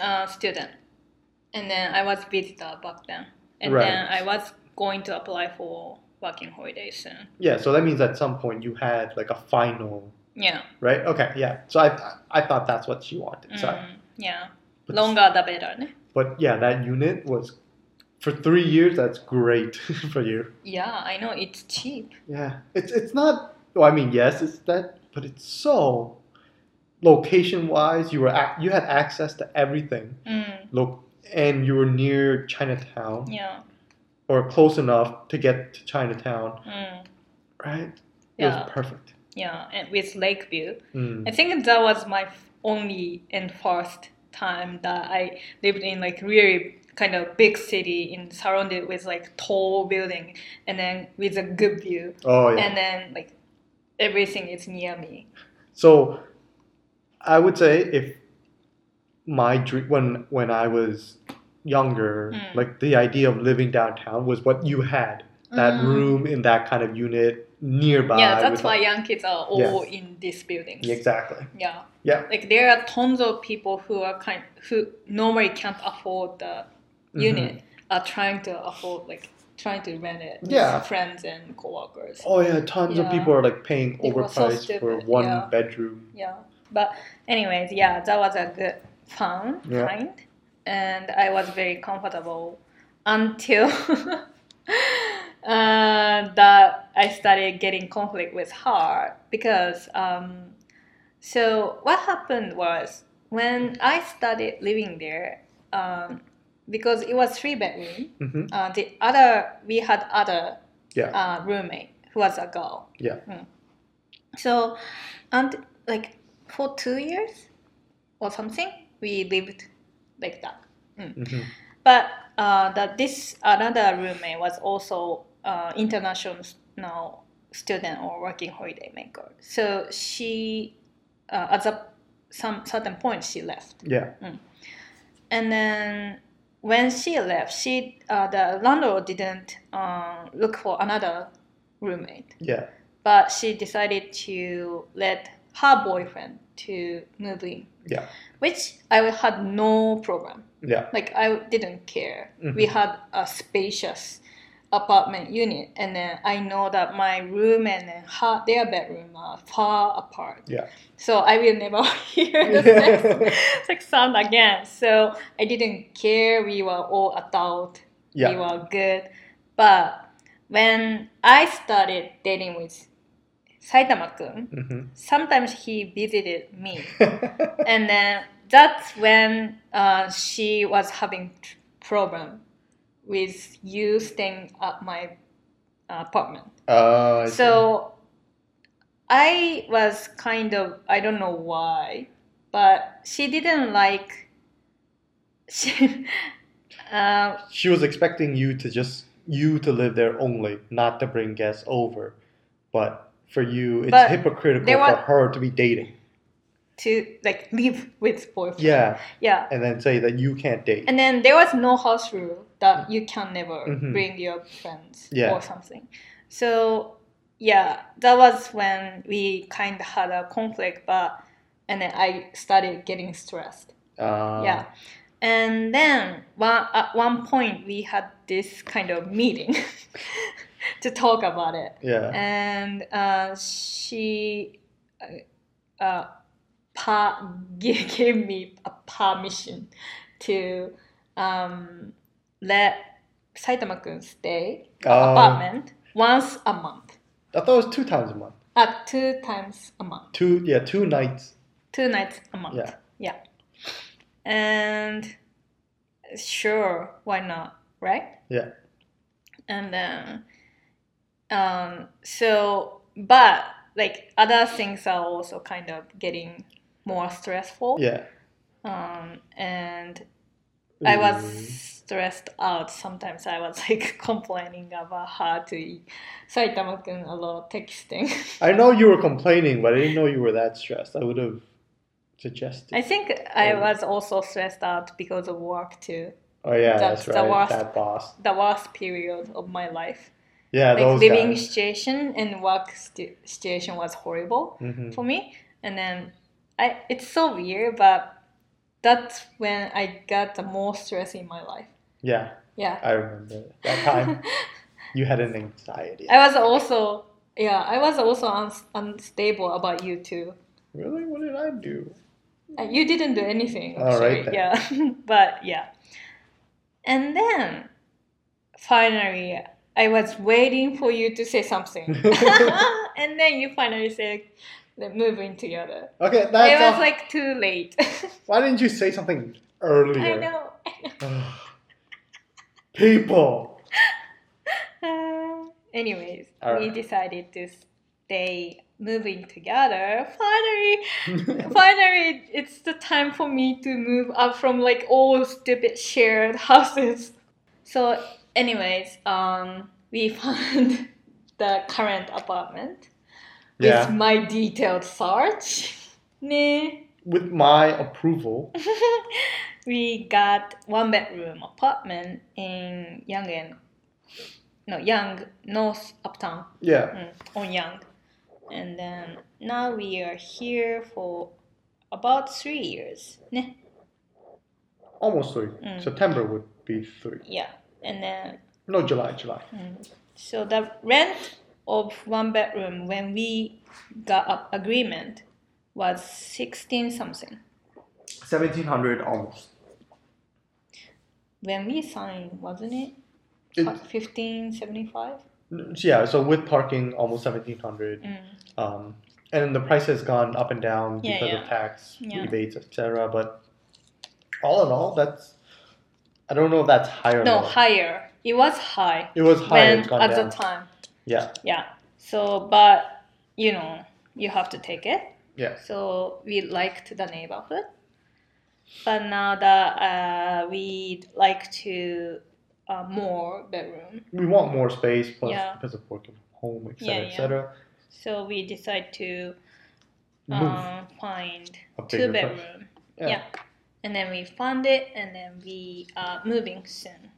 Speaker 2: Uh, student, and then I was visitor back then, and
Speaker 3: Right.
Speaker 2: then I was going to apply for working holiday soon.
Speaker 3: Yeah, so that means at some point you had like a final,
Speaker 2: Yeah.
Speaker 3: right? Okay, yeah. So I I thought that's what she wanted. So,
Speaker 2: Mm, yeah.
Speaker 3: but,
Speaker 2: Longer the better. Ne?
Speaker 3: but yeah, that unit was for three years. That's great for you.
Speaker 2: Yeah, I know it's cheap.
Speaker 3: Yeah, it's it's not. Well, I mean, yes, it's that, but it's so location wise. You were ac- you had access to everything.
Speaker 2: Mm,
Speaker 3: Look, and you were near Chinatown
Speaker 2: yeah.
Speaker 3: or close enough to get to Chinatown,
Speaker 2: Mm,
Speaker 3: right? It was perfect.
Speaker 2: yeah, and with Lakeview.
Speaker 3: Mm.
Speaker 2: I think that was my only and first time that I lived in like really kind of big city in surrounded with like tall building and then with a good view
Speaker 3: Oh yeah.
Speaker 2: and then like everything is near me.
Speaker 3: So, I would say if my dream when when I was younger,
Speaker 2: Mm.
Speaker 3: like the idea of living downtown was what you had. That
Speaker 2: Mm.
Speaker 3: room in that kind of unit nearby.
Speaker 2: yeah, that's why
Speaker 3: all-
Speaker 2: young kids are all in these buildings.
Speaker 3: Exactly.
Speaker 2: Yeah.
Speaker 3: Yeah.
Speaker 2: Like there are tons of people who are kind who normally can't afford the
Speaker 3: Mhm.
Speaker 2: unit are trying to afford like trying to rent it
Speaker 3: Yeah.
Speaker 2: friends and coworkers.
Speaker 3: Oh yeah, tons of people are like paying
Speaker 2: They were so
Speaker 3: overpriced for one
Speaker 2: yeah.
Speaker 3: bedroom.
Speaker 2: Yeah. But anyways, yeah, that was a good fun
Speaker 3: Yeah.
Speaker 2: find. And I was very comfortable until uh, that I started getting conflict with her because um, so what happened was when I started living there um, because it was three bedroom
Speaker 3: hmm
Speaker 2: uh, the other we had other
Speaker 3: Yeah.
Speaker 2: uh, roommate who was a girl.
Speaker 3: Yeah.
Speaker 2: Mm. So, and like for two years or something, we lived like that.
Speaker 3: hmm
Speaker 2: But uh, that this another roommate was also uh, international student or working holiday maker. So she, uh, at a, some certain point, she left.
Speaker 3: Yeah.
Speaker 2: And then when she left, she uh, the landlord didn't uh, look for another roommate,
Speaker 3: Yeah.
Speaker 2: but she decided to let her boyfriend to move in,
Speaker 3: Yeah.
Speaker 2: which I had no problem.
Speaker 3: Yeah.
Speaker 2: Like I didn't care.
Speaker 3: Mhm.
Speaker 2: We had a spacious apartment unit, and then I know that my room and then her, their bedroom are far apart.
Speaker 3: Yeah.
Speaker 2: So I will never hear the sex, sex sound again. So I didn't care. We were all adult.
Speaker 3: Yeah.
Speaker 2: We were good. But when I started dating with Saitama-kun,
Speaker 3: hmm
Speaker 2: sometimes he visited me. and then that's when uh, she was having tr- problem with you staying at my uh, apartment.
Speaker 3: Uh, I.
Speaker 2: So I was kind of I don't know why, but she didn't like. She, uh,
Speaker 3: she was expecting you to just you to live there only, not to bring guests over. But for you, it's
Speaker 2: But
Speaker 3: hypocritical for her to be dating.
Speaker 2: to like live with boyfriend.
Speaker 3: Yeah,
Speaker 2: Yeah.
Speaker 3: and then say that you can't date.
Speaker 2: And then there was no house rule that you can never
Speaker 3: Mhm.
Speaker 2: bring your friends
Speaker 3: Yeah.
Speaker 2: or something. So yeah, that was when we kind of had a conflict, but and then I started getting stressed.
Speaker 3: Uh,
Speaker 2: yeah, and then one at one point we had this kind of meeting to talk about it,
Speaker 3: Yeah.
Speaker 2: and uh, she uh, uh, pa- gave, me a permission to um, let Saitama-kun stay at
Speaker 3: Oh.
Speaker 2: apartment once a month,
Speaker 3: I thought it was two times a month.
Speaker 2: at two times a month,
Speaker 3: Two, yeah, two nights.
Speaker 2: two nights a month.
Speaker 3: Yeah.
Speaker 2: yeah. And sure, why not, right?
Speaker 3: Yeah.
Speaker 2: And then, um, so, but like other things are also kind of getting more stressful.
Speaker 3: Yeah.
Speaker 2: Um, and I was stressed out. Sometimes I was like complaining about her to eat Saitama-kun a lot texting.
Speaker 3: I know you were complaining, but I didn't know you were that stressed. I would have suggested.
Speaker 2: I think I was also stressed out because of work too.
Speaker 3: oh yeah,
Speaker 2: that's
Speaker 3: that's,
Speaker 2: the
Speaker 3: right.
Speaker 2: worst.
Speaker 3: That boss.
Speaker 2: The worst period of my life.
Speaker 3: Yeah,
Speaker 2: Like
Speaker 3: those
Speaker 2: living
Speaker 3: guys.
Speaker 2: situation and work situation was horrible
Speaker 3: hmm
Speaker 2: for me. And then I, it's so weird, but that's when I got the most stress in my life.
Speaker 3: Yeah,
Speaker 2: Yeah.
Speaker 3: I remember that time. you had an anxiety.
Speaker 2: I was also yeah, I was also uns- unstable about you too.
Speaker 3: Really? What did I do?
Speaker 2: Uh, You didn't do anything.
Speaker 3: All right then.
Speaker 2: Yeah, but yeah. And then finally, I was waiting for you to say something, and then you finally said, "Let's move in together."
Speaker 3: Okay, that's
Speaker 2: it was
Speaker 3: all-
Speaker 2: like too late.
Speaker 3: Why didn't you say something earlier?
Speaker 2: I know. I know.
Speaker 3: People.
Speaker 2: Uh, anyways,
Speaker 3: All
Speaker 2: we decided to stay moving together. Finally, finally it's the time for me to move up from like all stupid shared houses so anyways um we found the current apartment
Speaker 3: yeah.
Speaker 2: with my detailed search.
Speaker 3: With my approval.
Speaker 2: we got one bedroom apartment in Yonge no Yonge North Uptown
Speaker 3: Yeah.
Speaker 2: mm, on Yonge and then now we are here for about three years ne?
Speaker 3: Almost three.
Speaker 2: Mm.
Speaker 3: September would be three.
Speaker 2: yeah and then
Speaker 3: No, July, July.
Speaker 2: mm, so the rent of one bedroom when we got up agreement was 16 something
Speaker 3: 1700 almost.
Speaker 2: when we signed wasn't it
Speaker 3: It,
Speaker 2: 1575
Speaker 3: yeah, so with parking, almost 1700.
Speaker 2: mm.
Speaker 3: Um, and the price has gone up and down
Speaker 2: Yeah,
Speaker 3: because
Speaker 2: yeah.
Speaker 3: of tax
Speaker 2: Yeah.
Speaker 3: rebates, etc. But all in all, that's I don't know if that's higher.
Speaker 2: no higher it was high
Speaker 3: It was higher.
Speaker 2: when
Speaker 3: It's gone
Speaker 2: at
Speaker 3: down.
Speaker 2: the time
Speaker 3: Yeah,
Speaker 2: yeah so but you know you have to take it
Speaker 3: yeah,
Speaker 2: so we liked the neighborhood but now that uh, we'd like to uh, more bedroom
Speaker 3: we want more space plus
Speaker 2: Yeah.
Speaker 3: because of working from home, etc.,
Speaker 2: Yeah, yeah.
Speaker 3: etc.
Speaker 2: so we decide to um, find two
Speaker 3: place.
Speaker 2: bedroom
Speaker 3: Yeah.
Speaker 2: And then we found it and then we are moving soon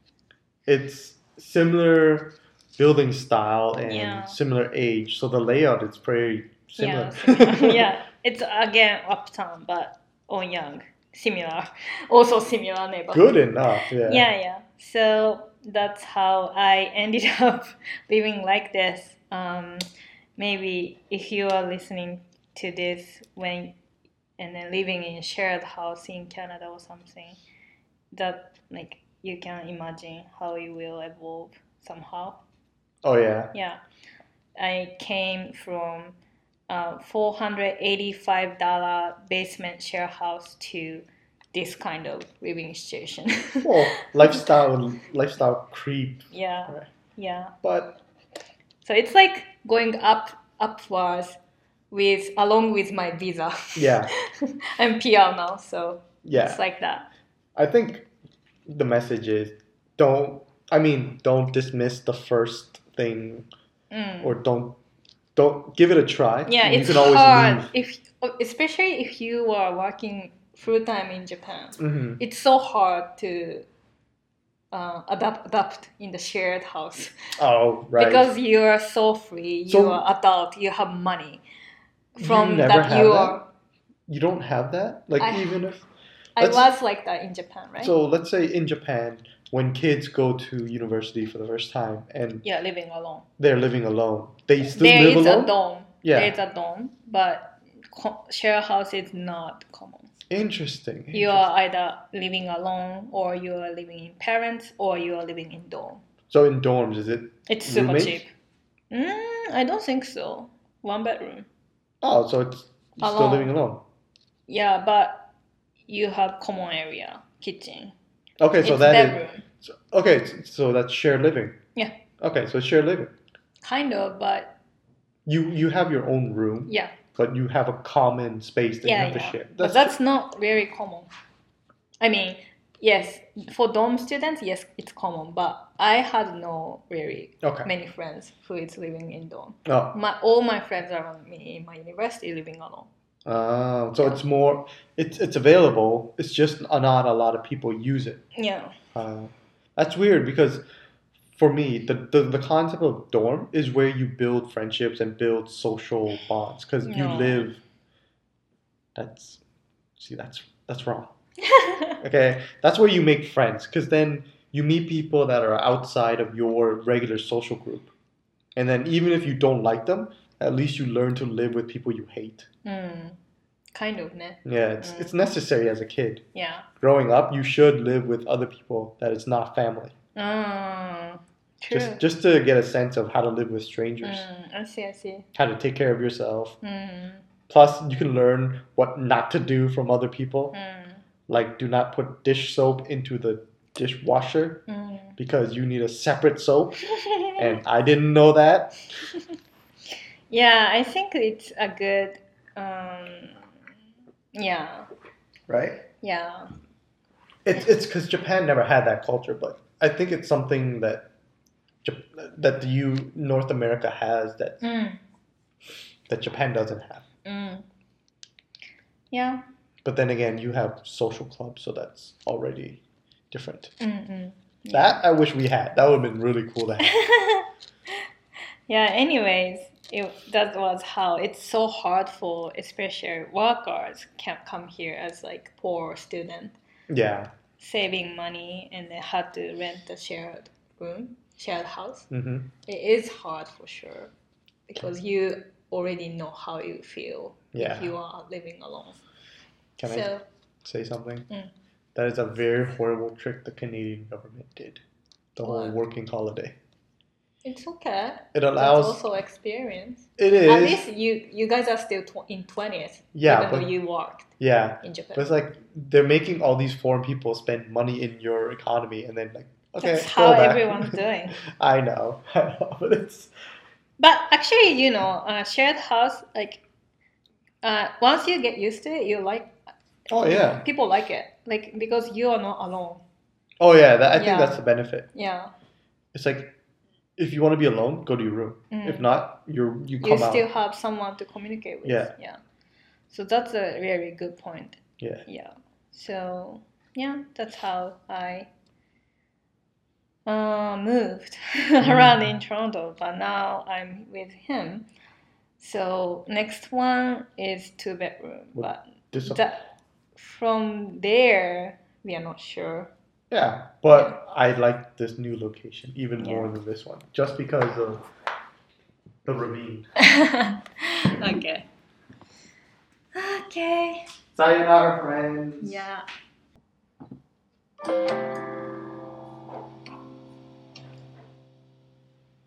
Speaker 3: It's similar building style and
Speaker 2: Yeah.
Speaker 3: similar age, so the layout is pretty similar.
Speaker 2: Yeah, similar. yeah. It's again uptown, but on Yonge, similar, also similar neighborhood.
Speaker 3: Good enough. Yeah.
Speaker 2: Yeah, yeah. So that's how I ended up living like this. Um, maybe if you are listening to this when and then living in a shared house in Canada or something, that like you can imagine how it will evolve somehow.
Speaker 3: Oh yeah.
Speaker 2: Yeah, I came from uh, four hundred eighty-five dollar basement share house to this kind of living situation.
Speaker 3: Well, lifestyle lifestyle creep,
Speaker 2: yeah,
Speaker 3: Right.
Speaker 2: yeah.
Speaker 3: but
Speaker 2: So it's like going up upwards with along with my visa.
Speaker 3: yeah,
Speaker 2: I'm PR now, so
Speaker 3: yeah.
Speaker 2: it's like that.
Speaker 3: I think the message is don't. I mean, don't dismiss the first thing,
Speaker 2: Mm.
Speaker 3: or don't don't give it a try.
Speaker 2: Yeah,
Speaker 3: you
Speaker 2: it's
Speaker 3: can always
Speaker 2: hard
Speaker 3: leave.
Speaker 2: if especially if you are working full time in Japan.
Speaker 3: Mhm.
Speaker 2: It's so hard to uh, adapt adapt in the shared house
Speaker 3: Oh, right.
Speaker 2: because you are so free. You
Speaker 3: So-
Speaker 2: are adult. You have money.
Speaker 3: You
Speaker 2: From
Speaker 3: never
Speaker 2: that
Speaker 3: have
Speaker 2: you
Speaker 3: that?
Speaker 2: are.
Speaker 3: you don't have that. Like
Speaker 2: I-
Speaker 3: even if
Speaker 2: I was like that in Japan, right?
Speaker 3: so, let's say in Japan, when kids go to university for the first time and
Speaker 2: yeah, living alone.
Speaker 3: they're living alone, they still
Speaker 2: There
Speaker 3: live
Speaker 2: is
Speaker 3: alone.
Speaker 2: a dorm.
Speaker 3: Yeah.
Speaker 2: There is a dorm, but co- share house is not common.
Speaker 3: Interesting.
Speaker 2: You are either living alone, or you are living in parents, or you are living in dorm.
Speaker 3: So in dorms, is it?
Speaker 2: It's super cheap. Mm, I don't think so. One bedroom.
Speaker 3: Oh, so it's you're still living alone.
Speaker 2: Yeah, but you have common area, kitchen.
Speaker 3: Okay, so
Speaker 2: it's
Speaker 3: that is
Speaker 2: bedroom.
Speaker 3: so- okay. So that's shared living.
Speaker 2: Yeah.
Speaker 3: Okay, so it's shared living.
Speaker 2: Kind of, but
Speaker 3: You you have your own room,
Speaker 2: yeah,
Speaker 3: but you have a common space that you
Speaker 2: yeah,
Speaker 3: have to
Speaker 2: yeah.
Speaker 3: share.
Speaker 2: but that's not very common. I mean, yes, for dorm students, yes, it's common, but I had no really
Speaker 3: okay.
Speaker 2: many friends who is living in dorm.
Speaker 3: Oh,
Speaker 2: My all my friends around me in my university living alone.
Speaker 3: oh, so it's more. It's it's available. It's just not a lot of people use it.
Speaker 2: Yeah.
Speaker 3: Uh, that's weird because for me, the, the, the concept of dorm is where you build friendships and build social bonds because you live. That's see that's that's wrong. Okay, that's where you make friends because then you meet people that are outside of your regular social group, and then even if you don't like them, at least you learn to live with people you hate.
Speaker 2: mm, kind of, ne?
Speaker 3: Yeah, it's
Speaker 2: Mm.
Speaker 3: it's necessary as a kid.
Speaker 2: Yeah.
Speaker 3: Growing up, you should live with other people that is not family.
Speaker 2: Mm, true.
Speaker 3: just just to get a sense of how to live with strangers,
Speaker 2: Mm, I see, I see.
Speaker 3: how to take care of yourself.
Speaker 2: Mm,
Speaker 3: Plus, you can learn what not to do from other people.
Speaker 2: mm,
Speaker 3: Like, do not put dish soap into the dishwasher
Speaker 2: mm.
Speaker 3: because you need a separate soap, and I didn't know that.
Speaker 2: yeah, I think it's a good. Um, yeah,
Speaker 3: Right?
Speaker 2: yeah.
Speaker 3: It's it's because Japan never had that culture, but I think it's something that that the U North America has that
Speaker 2: Mm,
Speaker 3: that Japan doesn't have.
Speaker 2: mm. Yeah.
Speaker 3: But then again, you have social clubs, so that's already different.
Speaker 2: Mm, mm.
Speaker 3: That I wish we had. That would have been really cool to have.
Speaker 2: yeah anyways it, that was how it's so hard for especially workers can come here as like poor student
Speaker 3: Yeah.
Speaker 2: saving money and they had to rent a shared room shared house
Speaker 3: hmm
Speaker 2: it is hard for sure because you already know how you feel
Speaker 3: Yeah.
Speaker 2: if you are living alone
Speaker 3: Can I say something?
Speaker 2: Mm.
Speaker 3: That is a very horrible trick the Canadian government did. The whole working holiday.
Speaker 2: it's okay
Speaker 3: It
Speaker 2: that's
Speaker 3: allows.
Speaker 2: also experience
Speaker 3: It is.
Speaker 2: at least you you guys are still tw- in 20th
Speaker 3: Yeah,
Speaker 2: even
Speaker 3: but-
Speaker 2: though you worked
Speaker 3: yeah.
Speaker 2: in japan
Speaker 3: But it's like they're making all these foreign people spend money in your economy, and then like, okay,
Speaker 2: That's how
Speaker 3: back.
Speaker 2: everyone's doing.
Speaker 3: I know, I know, but it's
Speaker 2: But actually, you know, uh, shared house, like, uh, once you get used to it, you like.
Speaker 3: Oh yeah,
Speaker 2: People like it, like because you are not alone.
Speaker 3: oh yeah. That, I think
Speaker 2: Yeah.
Speaker 3: that's the benefit.
Speaker 2: Yeah,
Speaker 3: It's like if you want to be alone, go to your room.
Speaker 2: Mm.
Speaker 3: If not, you're you
Speaker 2: you
Speaker 3: come out.
Speaker 2: still have someone to communicate with.
Speaker 3: Yeah.
Speaker 2: yeah. So that's a very good point.
Speaker 3: Yeah.
Speaker 2: Yeah. So yeah, that's how I uh, moved around in Toronto, but now I'm with him. So next one is two bedroom, but
Speaker 3: Just
Speaker 2: that from there we are not sure.
Speaker 3: Yeah, but I like this new location even
Speaker 2: Yeah.
Speaker 3: more than this one, just because of the ravine.
Speaker 2: okay. Okay.
Speaker 3: Sayonara, friends.
Speaker 2: Yeah.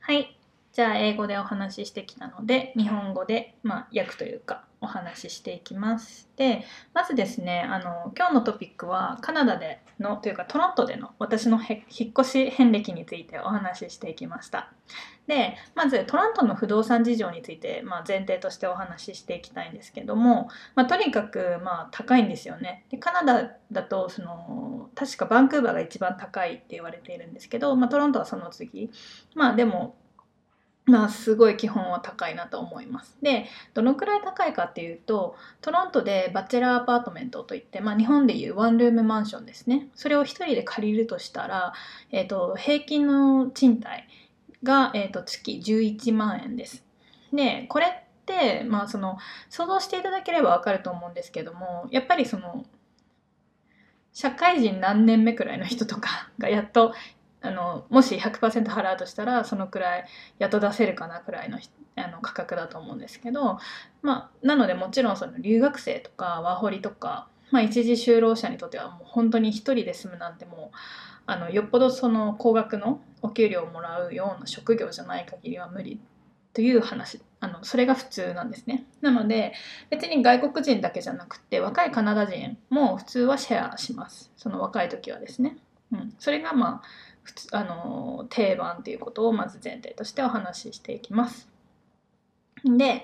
Speaker 2: はい。じゃあ英語でお話ししてきたので日本語で、まあ、訳というかお話ししていきます。でまずですねあの今日のトピックはカナダでのというかトロントでの私の引っ越し遍歴についてお話ししていきました。でまずトロントの不動産事情について、まあ、前提としてお話ししていきたいんですけども、まあ、とにかくまあ高いんですよね。でカナダだとその確かバンクーバーが一番高いって言われているんですけど、まあ、トロントはその次まあでもまあすごい基本は高いなと思います。でどのくらい高いかっていうとトロントでバチェラーアパートメントといって、まあ、日本でいうワンルームマンションですねそれを1人で借りるとしたら、えー、と平均の賃貸が、えー、と月11万円です。でこれって、まあ、その想像していただければ分かると思うんですけどもやっぱりその社会人何年目くらいの人とかがやっとあのもし100%払うとしたらそのくらいやっと出せるかなくらいのあの価格だと思うんですけど、まあ、なのでもちろんその留学生とかワーホリとか、まあ、一時就労者にとってはもう本当に一人で住むなんてもうあのよっぽどその高額のお給料をもらうような職業じゃない限りは無理という話あのそれが普通なんですね。なので別に外国人だけじゃなくて若いカナダ人も普通はシェアします。その若い時はですね、うん、それがまああの定番っていうことをまず前提としてお話ししていきますで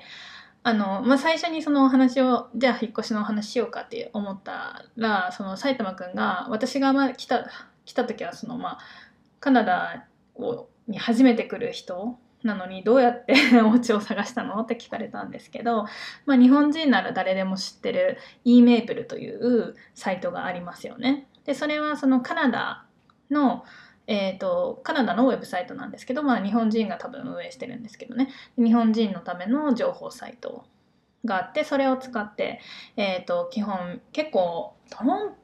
Speaker 2: あの、まあ、最初にそのお話をじゃあ引っ越しのお話しようかって思ったらその埼玉くんが私がまあ来た来た時はそのまあカナダをに初めて来る人なのにどうやって お家を探したのって聞かれたんですけど、まあ、日本人なら誰でも知ってる e メープルというサイトがありますよね。でそれはそのカナダのえーと、カナダのウェブサイトなんですけど、まあ、日本人が多分運営してるんですけどね日本人のための情報サイトがあってそれを使って、えーと基本結構トロン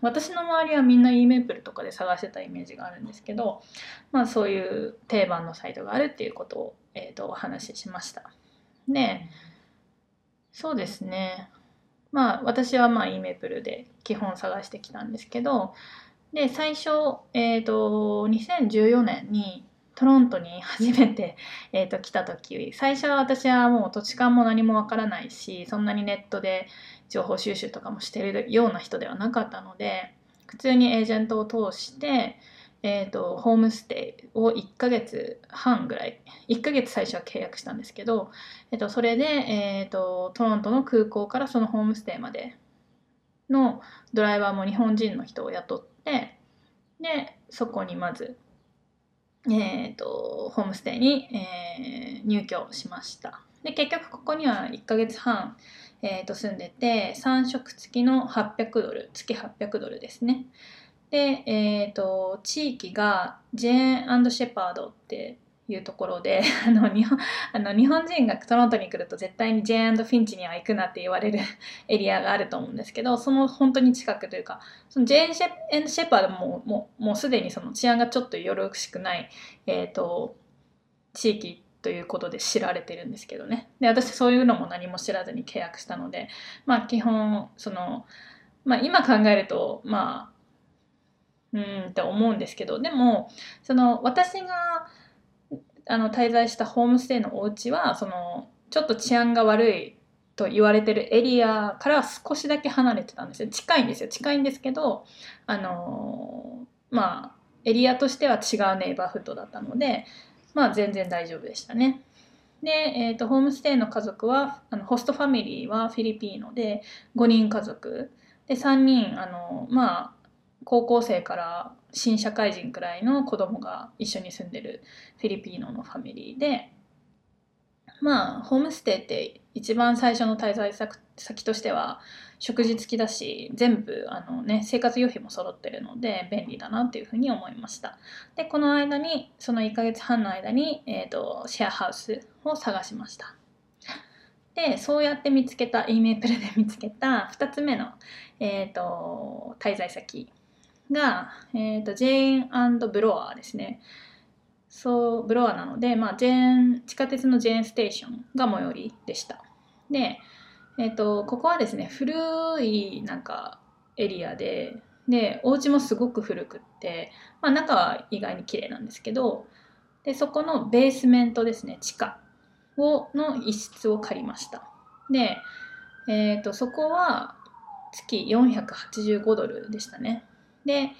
Speaker 2: 私の周りはみんな e メープルとかで探してたイメージがあるんですけど、まあ、そういう定番のサイトがあるっていうことを、えー、とお話ししました。でそうですねまあ私はまあ e メープルで基本探してきたんですけどで最初、えー、と2014年にトロントに初めて、えー、と来た時最初は私はもう土地勘も何もわからないしそんなにネットで情報収集とかもしてるような人ではなかったので普通にエージェントを通して、えー、とホームステイを1ヶ月半ぐらい1ヶ月最初は契約したんですけど、えー、とそれで、えー、とトロントの空港からそのホームステイまでのドライバーも日本人の人を雇ってでそこにまず、えー、とホームステイに、えー入居しました。で結局ここには1ヶ月半、えー、と住んでて3食付きの800ドル月800ドルですね。で、えー、と地域がジェーンシェパードっていうところで あの日本あの日本人がトロントに来ると絶対にジェーンフィンチには行くなって言われる エリアがあると思うんですけどその本当に近くというかそのジェーンシェパードももうもうすでにその治安がちょっとよろしくない、えー、と地域ということで知られてるんですけどね。で私そういうのも何も知らずに契約したのでまあ基本その、まあ、今考えるとまあうんって思うんですけどでもその私があの滞在したホームステイのお家はそのちょっと治安が悪いと言われてるエリアから少しだけ離れてたんですよ。近いんですよ。近いんですけどあのまあエリアとしては違うネイバーフッドだったのでまあ全然大丈夫でしたね。で、えー、とホームステイの家族はあのホストファミリーはフィリピーノで5人家族。で3人あのまあ高校生から新社会人くらいの子供が一緒に住んでるフィリピーノのファミリーでまあホームステイって一番最初の滞在先としては食事付きだし全部あの、ね、生活用品も揃ってるので便利だなっていうふうに思いました。でこの間にその1ヶ月半の間に、えーと、シェアハウスを探しました。でそうやって見つけた e メープルで見つけた2つ目の、えーと、滞在先が、えーと、ジェーンブロワーですね。そうブロワーなので、まあ、ジェーン地下鉄のジェーンステーションが最寄りでした。で、えー、とここはですね古いなんかエリアででお家もすごく古くって、まあ、中は意外に綺麗なんですけどでそこのベースメントですね地下をの一室を借りました。で、えー、とそこは月485ドルでしたね。で、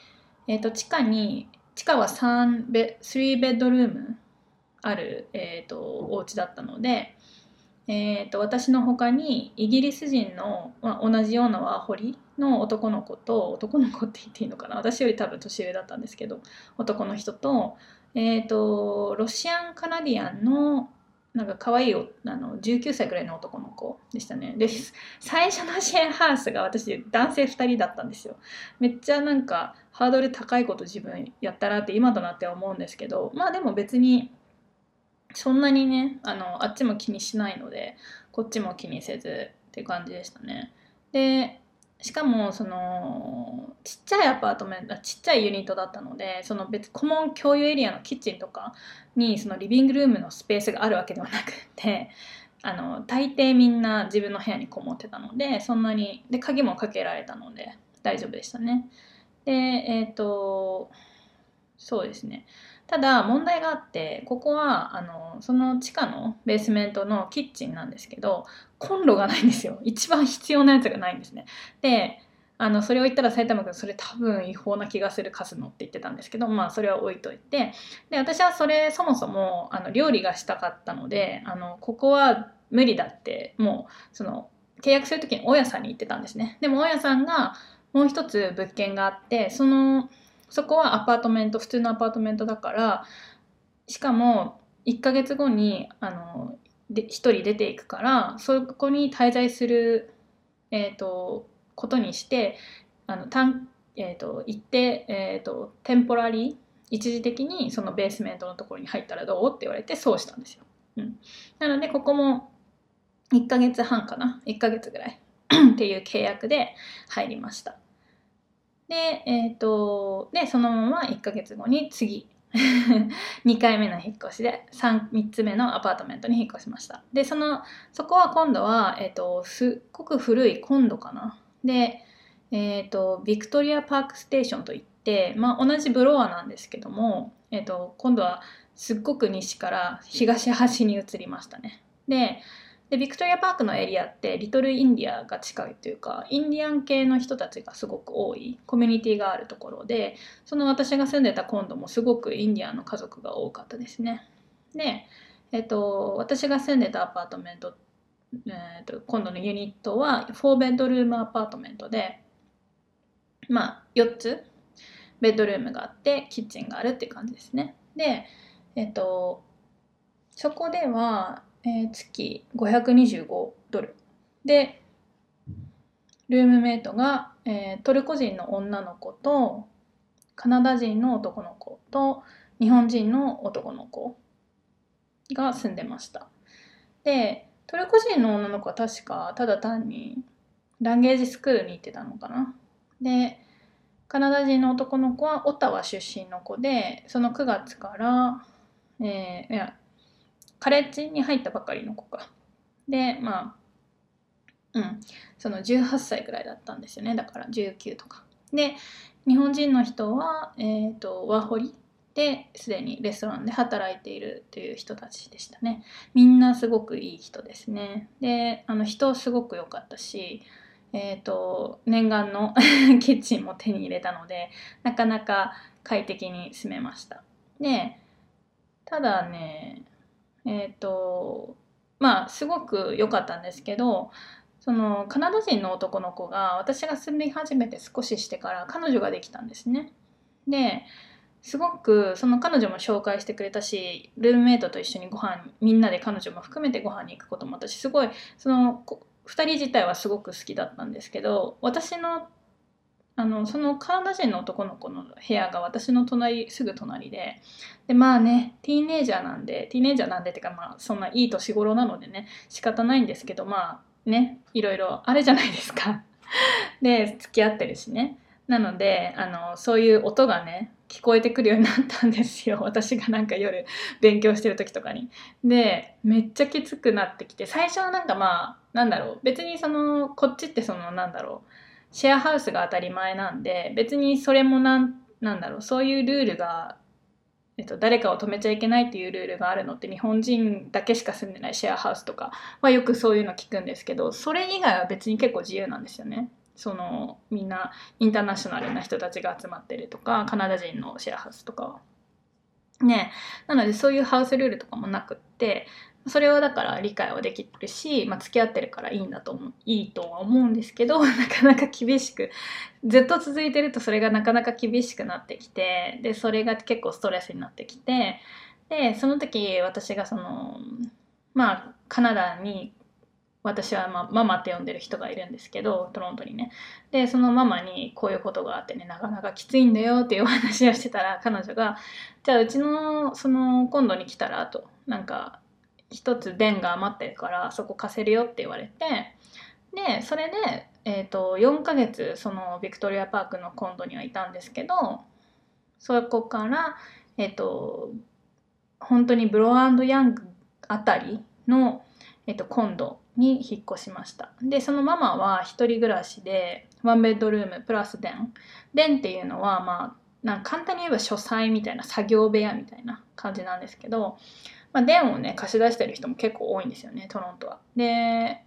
Speaker 2: えー、と地下に地下は3ベ3ベッドルームある、えー、とお家だったので、えー、と私の他にイギリス人の、まあ、同じようなワーホリの男の子と男の子って言っていいのかな私より多分年上だったんですけど男の人と,、えー、とロシアンカナディアンのなんか可愛いあの19歳ぐらいの男の子でしたね。で、最初のシェアハウスが私男性2人だったんですよ。めっちゃなんかハードル高いこと自分やったらって今となっては思うんですけど、まあでも別にそんなにね、あの、あっちも気にしないので、こっちも気にせずって感じでしたね。で、しかもそのちっちゃいアパートメントちっちゃいユニットだったのでその別顧問共有エリアのキッチンとかにそのリビングルームのスペースがあるわけではなくて あの大抵みんな自分の部屋にこもってたのでそんなにで鍵もかけられたので大丈夫でしたね。でえっ、ー、とそうですね。ただ問題があってここはあのその地下のベースメントのキッチンなんですけどコンロがないんですよ。一番必要なやつがないんですね。であのそれを言ったら埼玉君それ多分違法な気がする貸すのって言ってたんですけどまあそれは置いといて。で私はそれそもそもあの料理がしたかったのであのここは無理だってもうその契約する時に大家さんに言ってたんですね。でも大家さんがもう一つ物件があってそのそこはアパートメント普通のアパートメントだからしかも1ヶ月後にあので1人出ていくからそこに滞在する、えーと、ことにしてあのたん、えーと、行って、えーと、テンポラリー一時的にそのベースメントのところに入ったらどうって言われてそうしたんですよ。うん、なのでここも1ヶ月半かな？1ヶ月ぐらい っていう契約で入りました。で、えっ、ー、と、で、そのまま1ヶ月後に次、2回目の引っ越しで 3, 3つ目のアパートメントに引っ越しました。で、その、そこは今度は、えっ、ー、と、すっごく古いコンドかな。で、えっ、ー、と、ビクトリアパークステーションといって、まあ、同じブロアなんですけども、えっ、と、今度はすっごく西から東端に移りましたね。で、でビクトリアパークのエリアってリトルインディアが近いというかインディアン系の人たちがすごく多いコミュニティがあるところでその私が住んでたコンドもすごくインディアンの家族が多かったですね。で、えっと、私が住んでたアパートメント、えっと、今度のユニットは4ベッドルームアパートメントでまあ4つベッドルームがあってキッチンがあるっていう感じですね。でえっとそこではえー、月525ドル。でルームメイトが、えー、トルコ人の女の子とカナダ人の男の子と日本人の男の子が住んでました。でトルコ人の女の子は確かただ単にランゲージスクールに行ってたのかな。でカナダ人の男の子はオタワ出身の子でその9月から、えー、いやカレッジに入ったばかりの子か。で、まあ、うん、その18歳ぐらいだったんですよね。だから19とか。で、日本人の人は、えっ、ー、と、ワーホリですでにレストランで働いているという人たちでしたね。みんなすごくいい人ですね。で、あの人すごく良かったし、えっ、ー、と、念願の キッチンも手に入れたので、なかなか快適に住めました。で、ただね、えっ、ー、とまあすごく良かったんですけどそのカナダ人の男の子が私が住み始めて少ししてから彼女ができたんですね。ですごくその彼女も紹介してくれたしルームメイトと一緒にご飯みんなで彼女も含めてご飯に行くことも私すごいその2人自体はすごく好きだったんですけど私のあのそのカナダ人の男の子の部屋が私の隣すぐ隣で。でまあねティーネイジャーなんでティーネイジャーなんでってかまあそんないい年頃なのでね仕方ないんですけどまあねいろいろあれじゃないですか。で付き合ってるしね。なのであのそういう音がね聞こえてくるようになったんですよ。私がなんか夜勉強してる時とかに。でめっちゃきつくなってきて最初はなんかまあなんだろう。別にそのこっちってそのなんだろう。シェアハウスが当たり前なんで別にそれもなんなんだろうそういうルールがえっと、誰かを止めちゃいけないっていうルールがあるのって日本人だけしか住んでないシェアハウスとかはよくそういうの聞くんですけどそれ以外は別に結構自由なんですよね。そのみんなインターナショナルな人たちが集まってるとかカナダ人のシェアハウスとかは。ねなのでそういうハウスルールとかもなくってそれはだから理解はできるし、まあ、付き合ってるからいいんだと思ういいとは思うんですけど なかなか厳しくずっと続いてるとそれがなかなか厳しくなってきてでそれが結構ストレスになってきてでその時私がそのまあカナダに私は、まあ、ママって呼んでる人がいるんですけどトロントにね。でそのママにこういうことがあってねなかなかきついんだよっていうお話をしてたら彼女が「じゃあうちのその今度に来たら」となんか一つ弁が余ってるからそこ貸せるよって言われてでそれで、えーと、4ヶ月そのビクトリアパークのコンドにはいたんですけどそこからえ、ー、と本当にブローヤングあたりの、えーと、コンドに引っ越しました。でそのママは一人暮らしでワンベッドルームプラス電。電っていうのはまあ簡単に言えば書斎みたいな作業部屋みたいな感じなんですけどまあ、電をね貸し出してる人も結構多いんですよねトロントは。で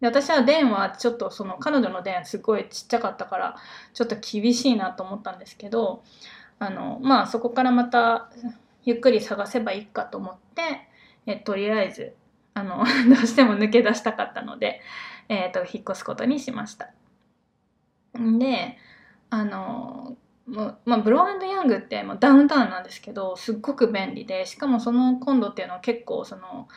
Speaker 2: 私は電はちょっとその彼女の電すごいちっちゃかったからちょっと厳しいなと思ったんですけどあのまあそこからまたゆっくり探せばいいかと思ってえとりあえずあの どうしても抜け出したかったので、えーと引っ越すことにしました。であのまあ、ブローヤングってまあダウンタウンなんですけどすっごく便利でしかもそのコンドっていうのは結構その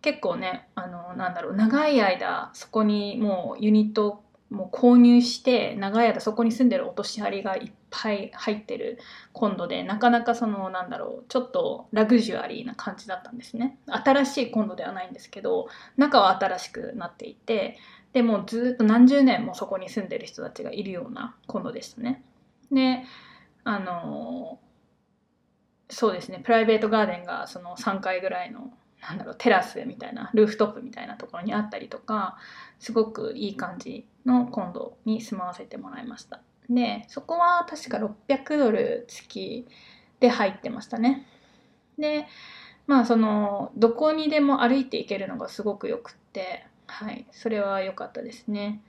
Speaker 2: 結構ねあのなんだろう長い間そこにもうユニットもう購入して長い間そこに住んでるお年寄りがいっぱい入ってるコンドでなかなかそのなんだろうちょっとラグジュアリーな感じだったんですね。新しいコンドではないんですけど中は新しくなっていてでもずっと何十年もそこに住んでる人たちがいるようなコンドでしたね。であのそうですねプライベートガーデンがその3階ぐらいのなんだろうテラスみたいなルーフトップみたいなところにあったりとかすごくいい感じのコンドに住まわせてもらいました。でそこは確か600ドル月で入ってましたね。でまあそのどこにでも歩いていけるのがすごくよくってはいそれは良かったですね。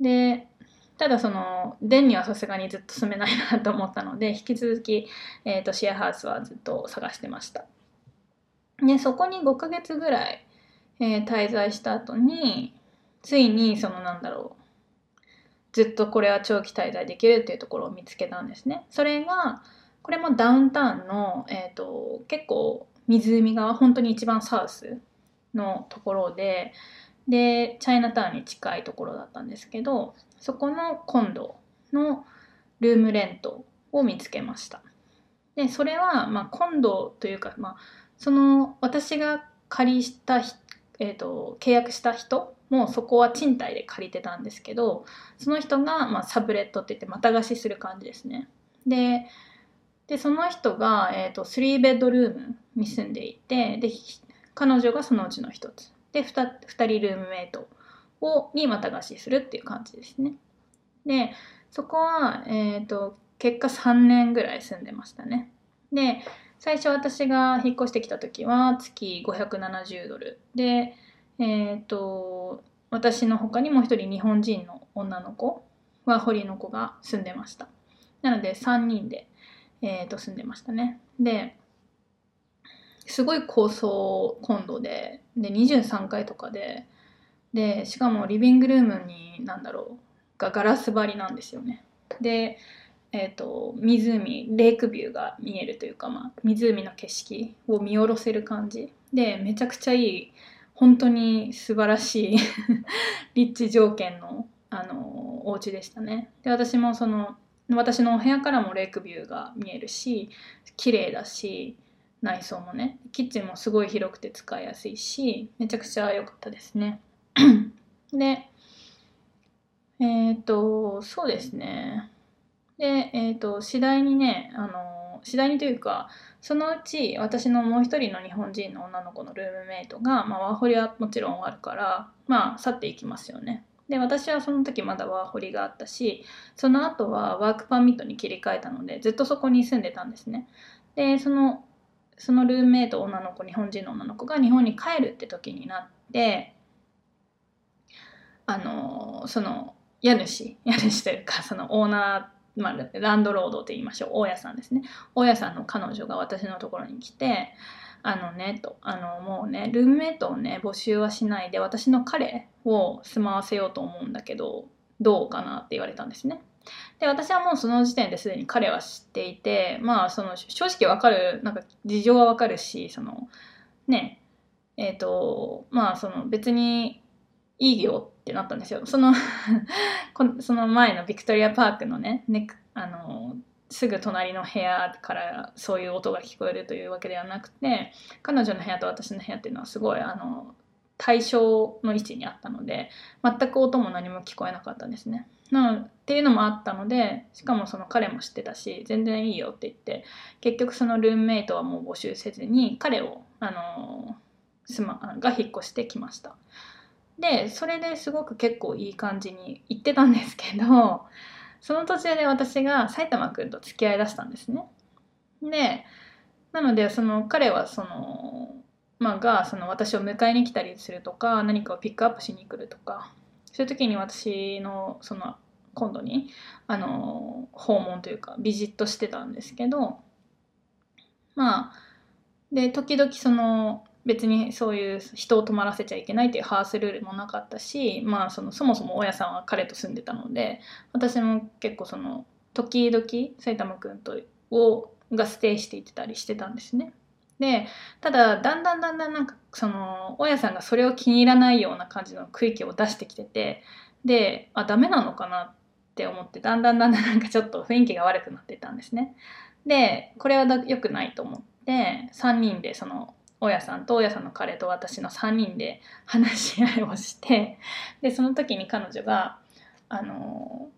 Speaker 2: でただその電にはさすがにずっと住めないなと思ったので 引き続き、えーと、シェアハウスはずっと探してました。でそこに5ヶ月ぐらい、えー、滞在した後についにそのなんだろうずっとこれは長期滞在できるっていうところを見つけたんですね。それがこれもダウンタウンの、えーと結構湖側本当に一番サウスのところででチャイナタウンに近いところだったんですけどそこのコンドのルームレントを見つけました。でそれは、まあ、コンドというか、まあ、その私が借りした、えーと、契約した人もそこは賃貸で借りてたんですけどその人が、まあ、サブレットって言ってまた貸しする感じですね。ででその人が、えーと、3ベッドルームに住んでいてで彼女がそのうちの一つ。で 2, 2人ルームメイトをにまた貸しするっていう感じですね。でそこは、えーと、結果3年ぐらい住んでましたね。で最初私が引っ越してきた時は月570ドルで、えーと、私の他にもう一人日本人の女の子は堀の子が住んでました。なので3人で、えーと住んでましたね。ですごい高層コンドでで23階とかで。でしかもリビングルームに何だろう。がガラス張りなんですよね。でえーと、湖レイクビューが見えるというか、まあ、湖の景色を見下ろせる感じ。でめちゃくちゃいい本当に素晴らしい 立地条件のあのお家でしたね。で私もその私のお部屋からもレイクビューが見えるし綺麗だし内装もねキッチンもすごい広くて使いやすいしめちゃくちゃ良かったですね。でえっ、ー、とそうですね。でえっ、ー、と次第にねあの次第にというかそのうち私のもう一人の日本人の女の子のルームメイトが、まあ、ワーホリはもちろんあるからまあ去っていきますよね。で私はその時まだワーホリがあったしその後はワークパーミットに切り替えたのでずっとそこに住んでたんですね。でそのそのルームメイト女の子日本人の女の子が日本に帰るって時になってあのその家主 家主というかそのオーナー、まあ、ランドロードと言いましょう大家さんですね大家さんの彼女が私のところに来てあのねとあのもうねルームメイトをね募集はしないで私の彼を住まわせようと思うんだけどどうかなって言われたんですね。で私はもうその時点ですでに彼は知っていてまあその正直わかるなんか事情はわかるしそのねえっ、ー、とまあその別にいいよってなったんですよその その前のビクトリアパークのねねあのすぐ隣の部屋からそういう音が聞こえるというわけではなくて彼女の部屋と私の部屋っていうのはすごいあの対象の位置にあったので全く音も何も聞こえなかったんですね。なっていうのもあったのでしかもその彼も知ってたし全然いいよって言って結局そのルームメイトはもう募集せずに彼をあのすまが引っ越してきました。でそれですごく結構いい感じに行ってたんですけどその途中で私が埼玉くんと付き合いだしたんですね。でなのでその彼はそのまあがその私を迎えに来たりするとか何かをピックアップしに来るとかそういう時に私のその今度にあの訪問というかビジットしてたんですけどまあで時々その別にそういう人を泊まらせちゃいけないっていうハウスルールもなかったし、まあ、そのそもそも大家さんは彼と住んでたので私も結構その時々埼玉くんとをがステイしていってたりしてたんですね。でただだんだんだんだんなんかその大家さんがそれを気に入らないような感じの区域を出してきててであダメなのかなって思ってだんだんだんだんなんかちょっと雰囲気が悪くなってたんですね。でこれは良くないと思って3人でその大家さんと大家さんの彼と私の3人で話し合いをしてでその時に彼女があの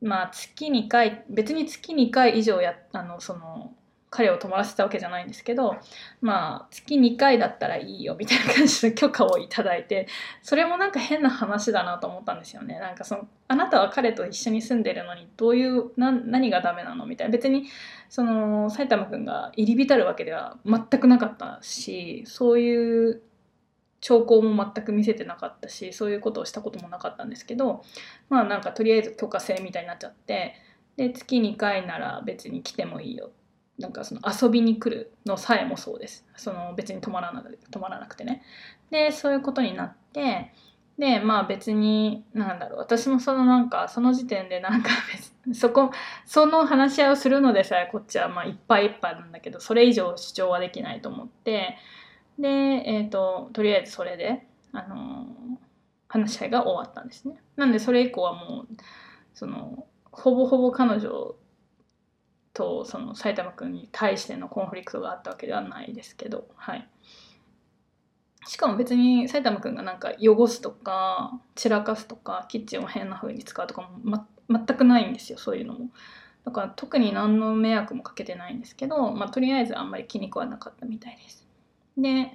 Speaker 2: まあ月2回別に月2回以上やあのその彼を泊まらせたわけじゃないんですけどまあ月2回だったらいいよみたいな感じの許可をいただいてそれもなんか変な話だなと思ったんですよね。なんかそのあなたは彼と一緒に住んでるのにどういうな何がダメなの？みたいな。別にその埼玉くんが入り浸るわけでは全くなかったしそういう兆候も全く見せてなかったしそういうことをしたこともなかったんですけどまあなんかとりあえず許可制みたいになっちゃってで月2回なら別に来てもいいよ。ってなんかその遊びに来るのさえもそうです。その別に泊まらな泊まらなくてね。でそういうことになってでまあ別になんだろう。私もそのなんかその時点でなんか そこその話し合いをするのでさえこっちはまあいっぱいいっぱいなんだけどそれ以上主張はできないと思って。でえっ、ー、ととりあえずそれであのー、話し合いが終わったんですね。なんでそれ以降はもうそのほぼほぼ彼女とその埼玉君に対してのコンフリクトがあったわけではないですけどはい。しかも別に埼玉君がなんか汚すとか散らかすとかキッチンを変な風に使うとかも、ま、全くないんですよそういうのも。だから特に何の迷惑もかけてないんですけど、まあ、とりあえずあんまり気に食わなかったみたいです。で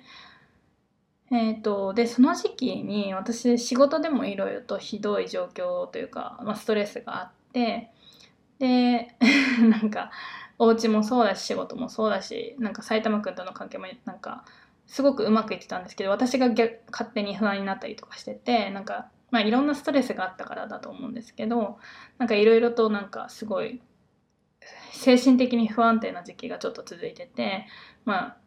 Speaker 2: えーと、でその時期に私仕事でもいろいろとひどい状況というか、まあ、ストレスがあってで なんかお家もそうだし仕事もそうだしなんか埼玉くんとの関係もなんかすごくうまくいってたんですけど私が勝手に不安になったりとかしててなんかまあいろんなストレスがあったからだと思うんですけどなんかいろいろとなんかすごい精神的に不安定な時期がちょっと続いててまあ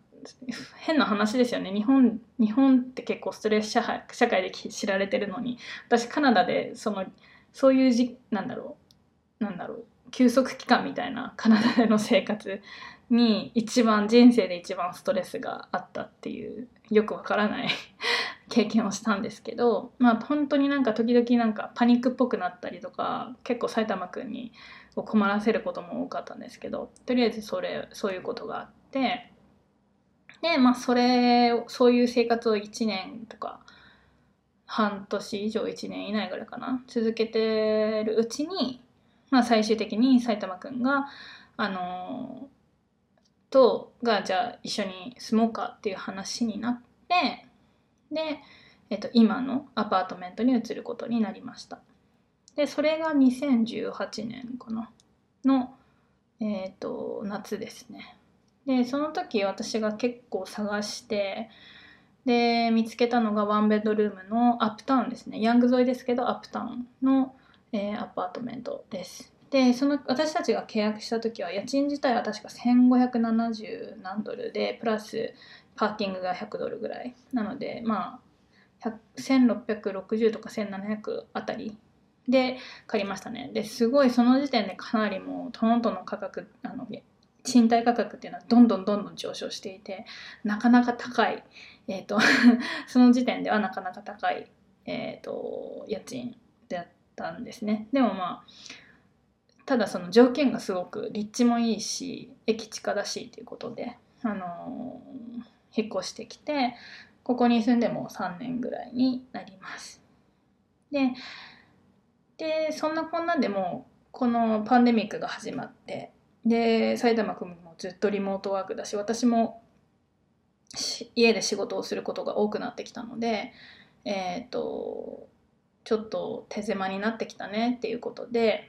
Speaker 2: 変な話ですよね。日本日本って結構ストレス社社会で知られてるのに私カナダでそのそういうじなんだろうなんだろう休息期間みたいなカナダでの生活に一番人生で一番ストレスがあったっていうよくわからない 経験をしたんですけどまあ本当になんか時々なんかパニックっぽくなったりとか結構埼玉くんに困らせることも多かったんですけどとりあえずそれそういうことがあってでまあそれそういう生活を1年とか半年以上1年以内ぐらいかな続けてるうちにまあ、最終的に埼玉くんが、あのー、とがじゃあ一緒に住もうかっていう話になってで、えっと、今のアパートメントに移ることになりました。でそれが2018年かな。の、えっと夏ですね。でその時私が結構探してで見つけたのがワンベッドルームのアップタウンですね。ヤング沿いですけどアップタウンの、えーアパートメントです。でその私たちが契約した時は家賃自体は確か1570何ドルでプラスパーキングが100ドルぐらいなのでまあ1660とか1700あたりで借りましたね。ですごいその時点でかなりもうトロントの価格あの賃貸価格っていうのはどんどんどんどん上昇していてなかなか高い、えーと その時点ではなかなか高い、えー、と家賃ったんですね。でもまあただその条件がすごく立地もいいし駅近だしということで、あのー引っ越してきてここに住んでも3年ぐらいになります。ででそんなこんなでもうこのパンデミックが始まってで埼玉君もずっとリモートワークだし私も家で仕事をすることが多くなってきたのでえっ、とちょっと手狭になってきたねっていうことで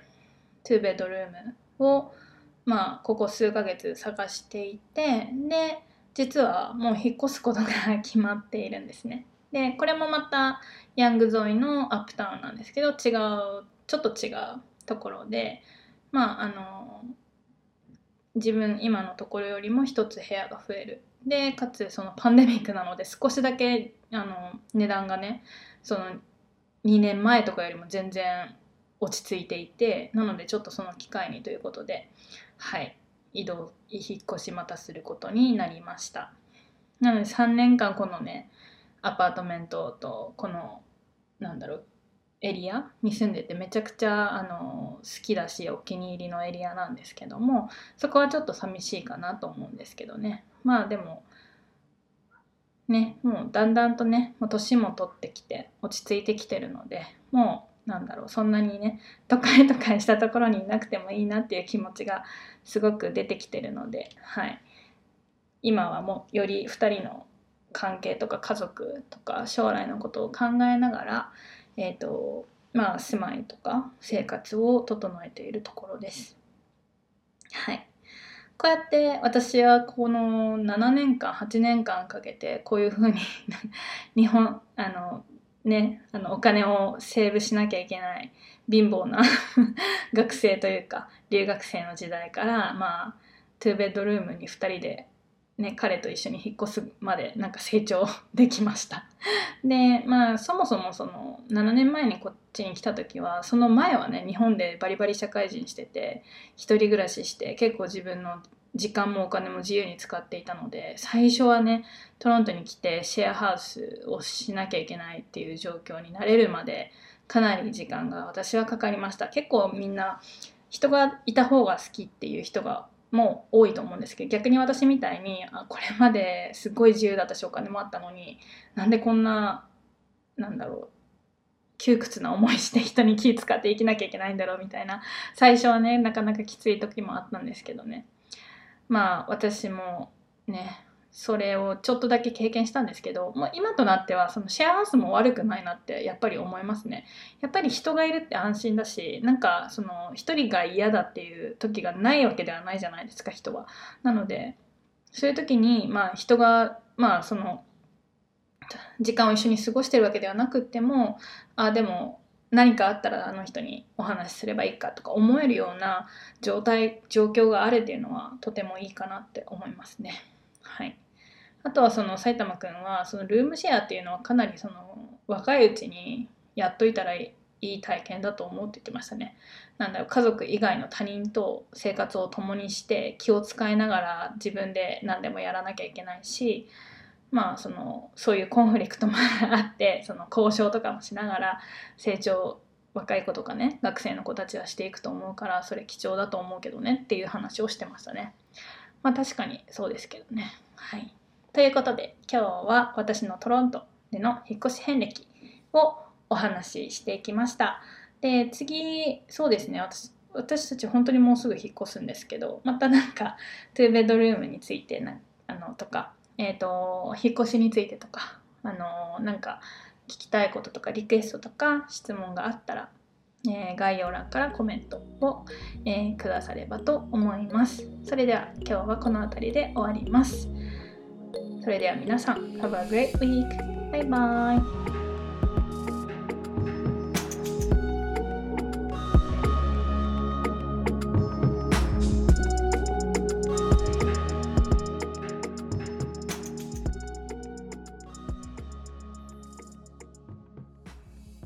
Speaker 2: 2ベッドルームをまあここ数ヶ月探していてで実はもう引っ越すことが決まっているんですね。でこれもまたヤング沿いのアップタウンなんですけど違うちょっと違うところでまああの自分今のところよりも一つ部屋が増えるでかつそのパンデミックなので少しだけあの値段がねその2年前とかよりも全然落ち着いていてなのでちょっとその機会にということではい。移動引っ越しまたすることになりました。なので3年間このねアパートメントとこのなんだろうエリアに住んでてめちゃくちゃあの好きだしお気に入りのエリアなんですけどもそこはちょっと寂しいかなと思うんですけどね。まあでもねもうだんだんとねもう年も取ってきて落ち着いてきてるのでもうなんだろうそんなにね都会都会したところにいなくてもいいなっていう気持ちがすごく出てきてるので、はい、今はもうより2人の関係とか家族とか将来のことを考えながら、えーとまあ、住まいとか生活を整えているところです。はいこうやって私はこの7年間8年間かけてこういうふうに 日本あのねあのお金をセーブしなきゃいけない貧乏な 学生というか留学生の時代からまあ2ベッドルームに2人で、ね、彼と一緒に引っ越すまでなんか成長できました。でまあそもそもその7年前にこっちに来た時はその前はね日本でバリバリ社会人してて一人暮らしして結構自分の時間もお金も自由に使っていたので最初はねトロントに来てシェアハウスをしなきゃいけないっていう状況になれるまでかなり時間が私はかかりました。結構みんな人がいた方が好きっていう人がも多いと思うんですけど逆に私みたいにあこれまですごい自由だったしお金もあったのになんでこんななんだろう窮屈な思いして人に気使って生きなきゃいけないんだろうみたいな。最初はねなかなかきつい時もあったんですけどね。まあ私もねそれをちょっとだけ経験したんですけど、まあ、今となってはそのシェアハウスも悪くないなってやっぱり思いますね。やっぱり人がいるって安心だしなんかその一人が嫌だっていう時がないわけではないじゃないですか人は。なのでそういう時にまあ人がまあその時間を一緒に過ごしてるわけではなくってもあでも何かあったらあの人にお話しすればいいかとか思えるような状態状況があるっていうのはとてもいいかなって思いますね。はい、あとはその埼玉くんはそのルームシェアっていうのはかなりその若いうちにやっといたらいい体験だと思うって言ってましたね。なんだろう家族以外の他人と生活を共にして気を使いながら自分で何でもやらなきゃいけないしまあそのそういうコンフリクトもあって その交渉とかもしながら成長若い子とかね学生の子たちはしていくと思うからそれ貴重だと思うけどねっていう話をしてましたね。まあ確かにそうですけどね。はい。ということで今日は私のトロントでの引っ越し遍歴をお話ししていきました。で次そうですね私私たち本当にもうすぐ引っ越すんですけどまたなんか2ベッドルームについてなあのとか、えーと、引っ越しについてとかあのなんか聞きたいこととかリクエストとか質問があったら、えー、概要欄からコメントを、えー、くださればと思います。それでは今日はこの辺りで終わります。それでは皆さん、Have a great week! バイバイ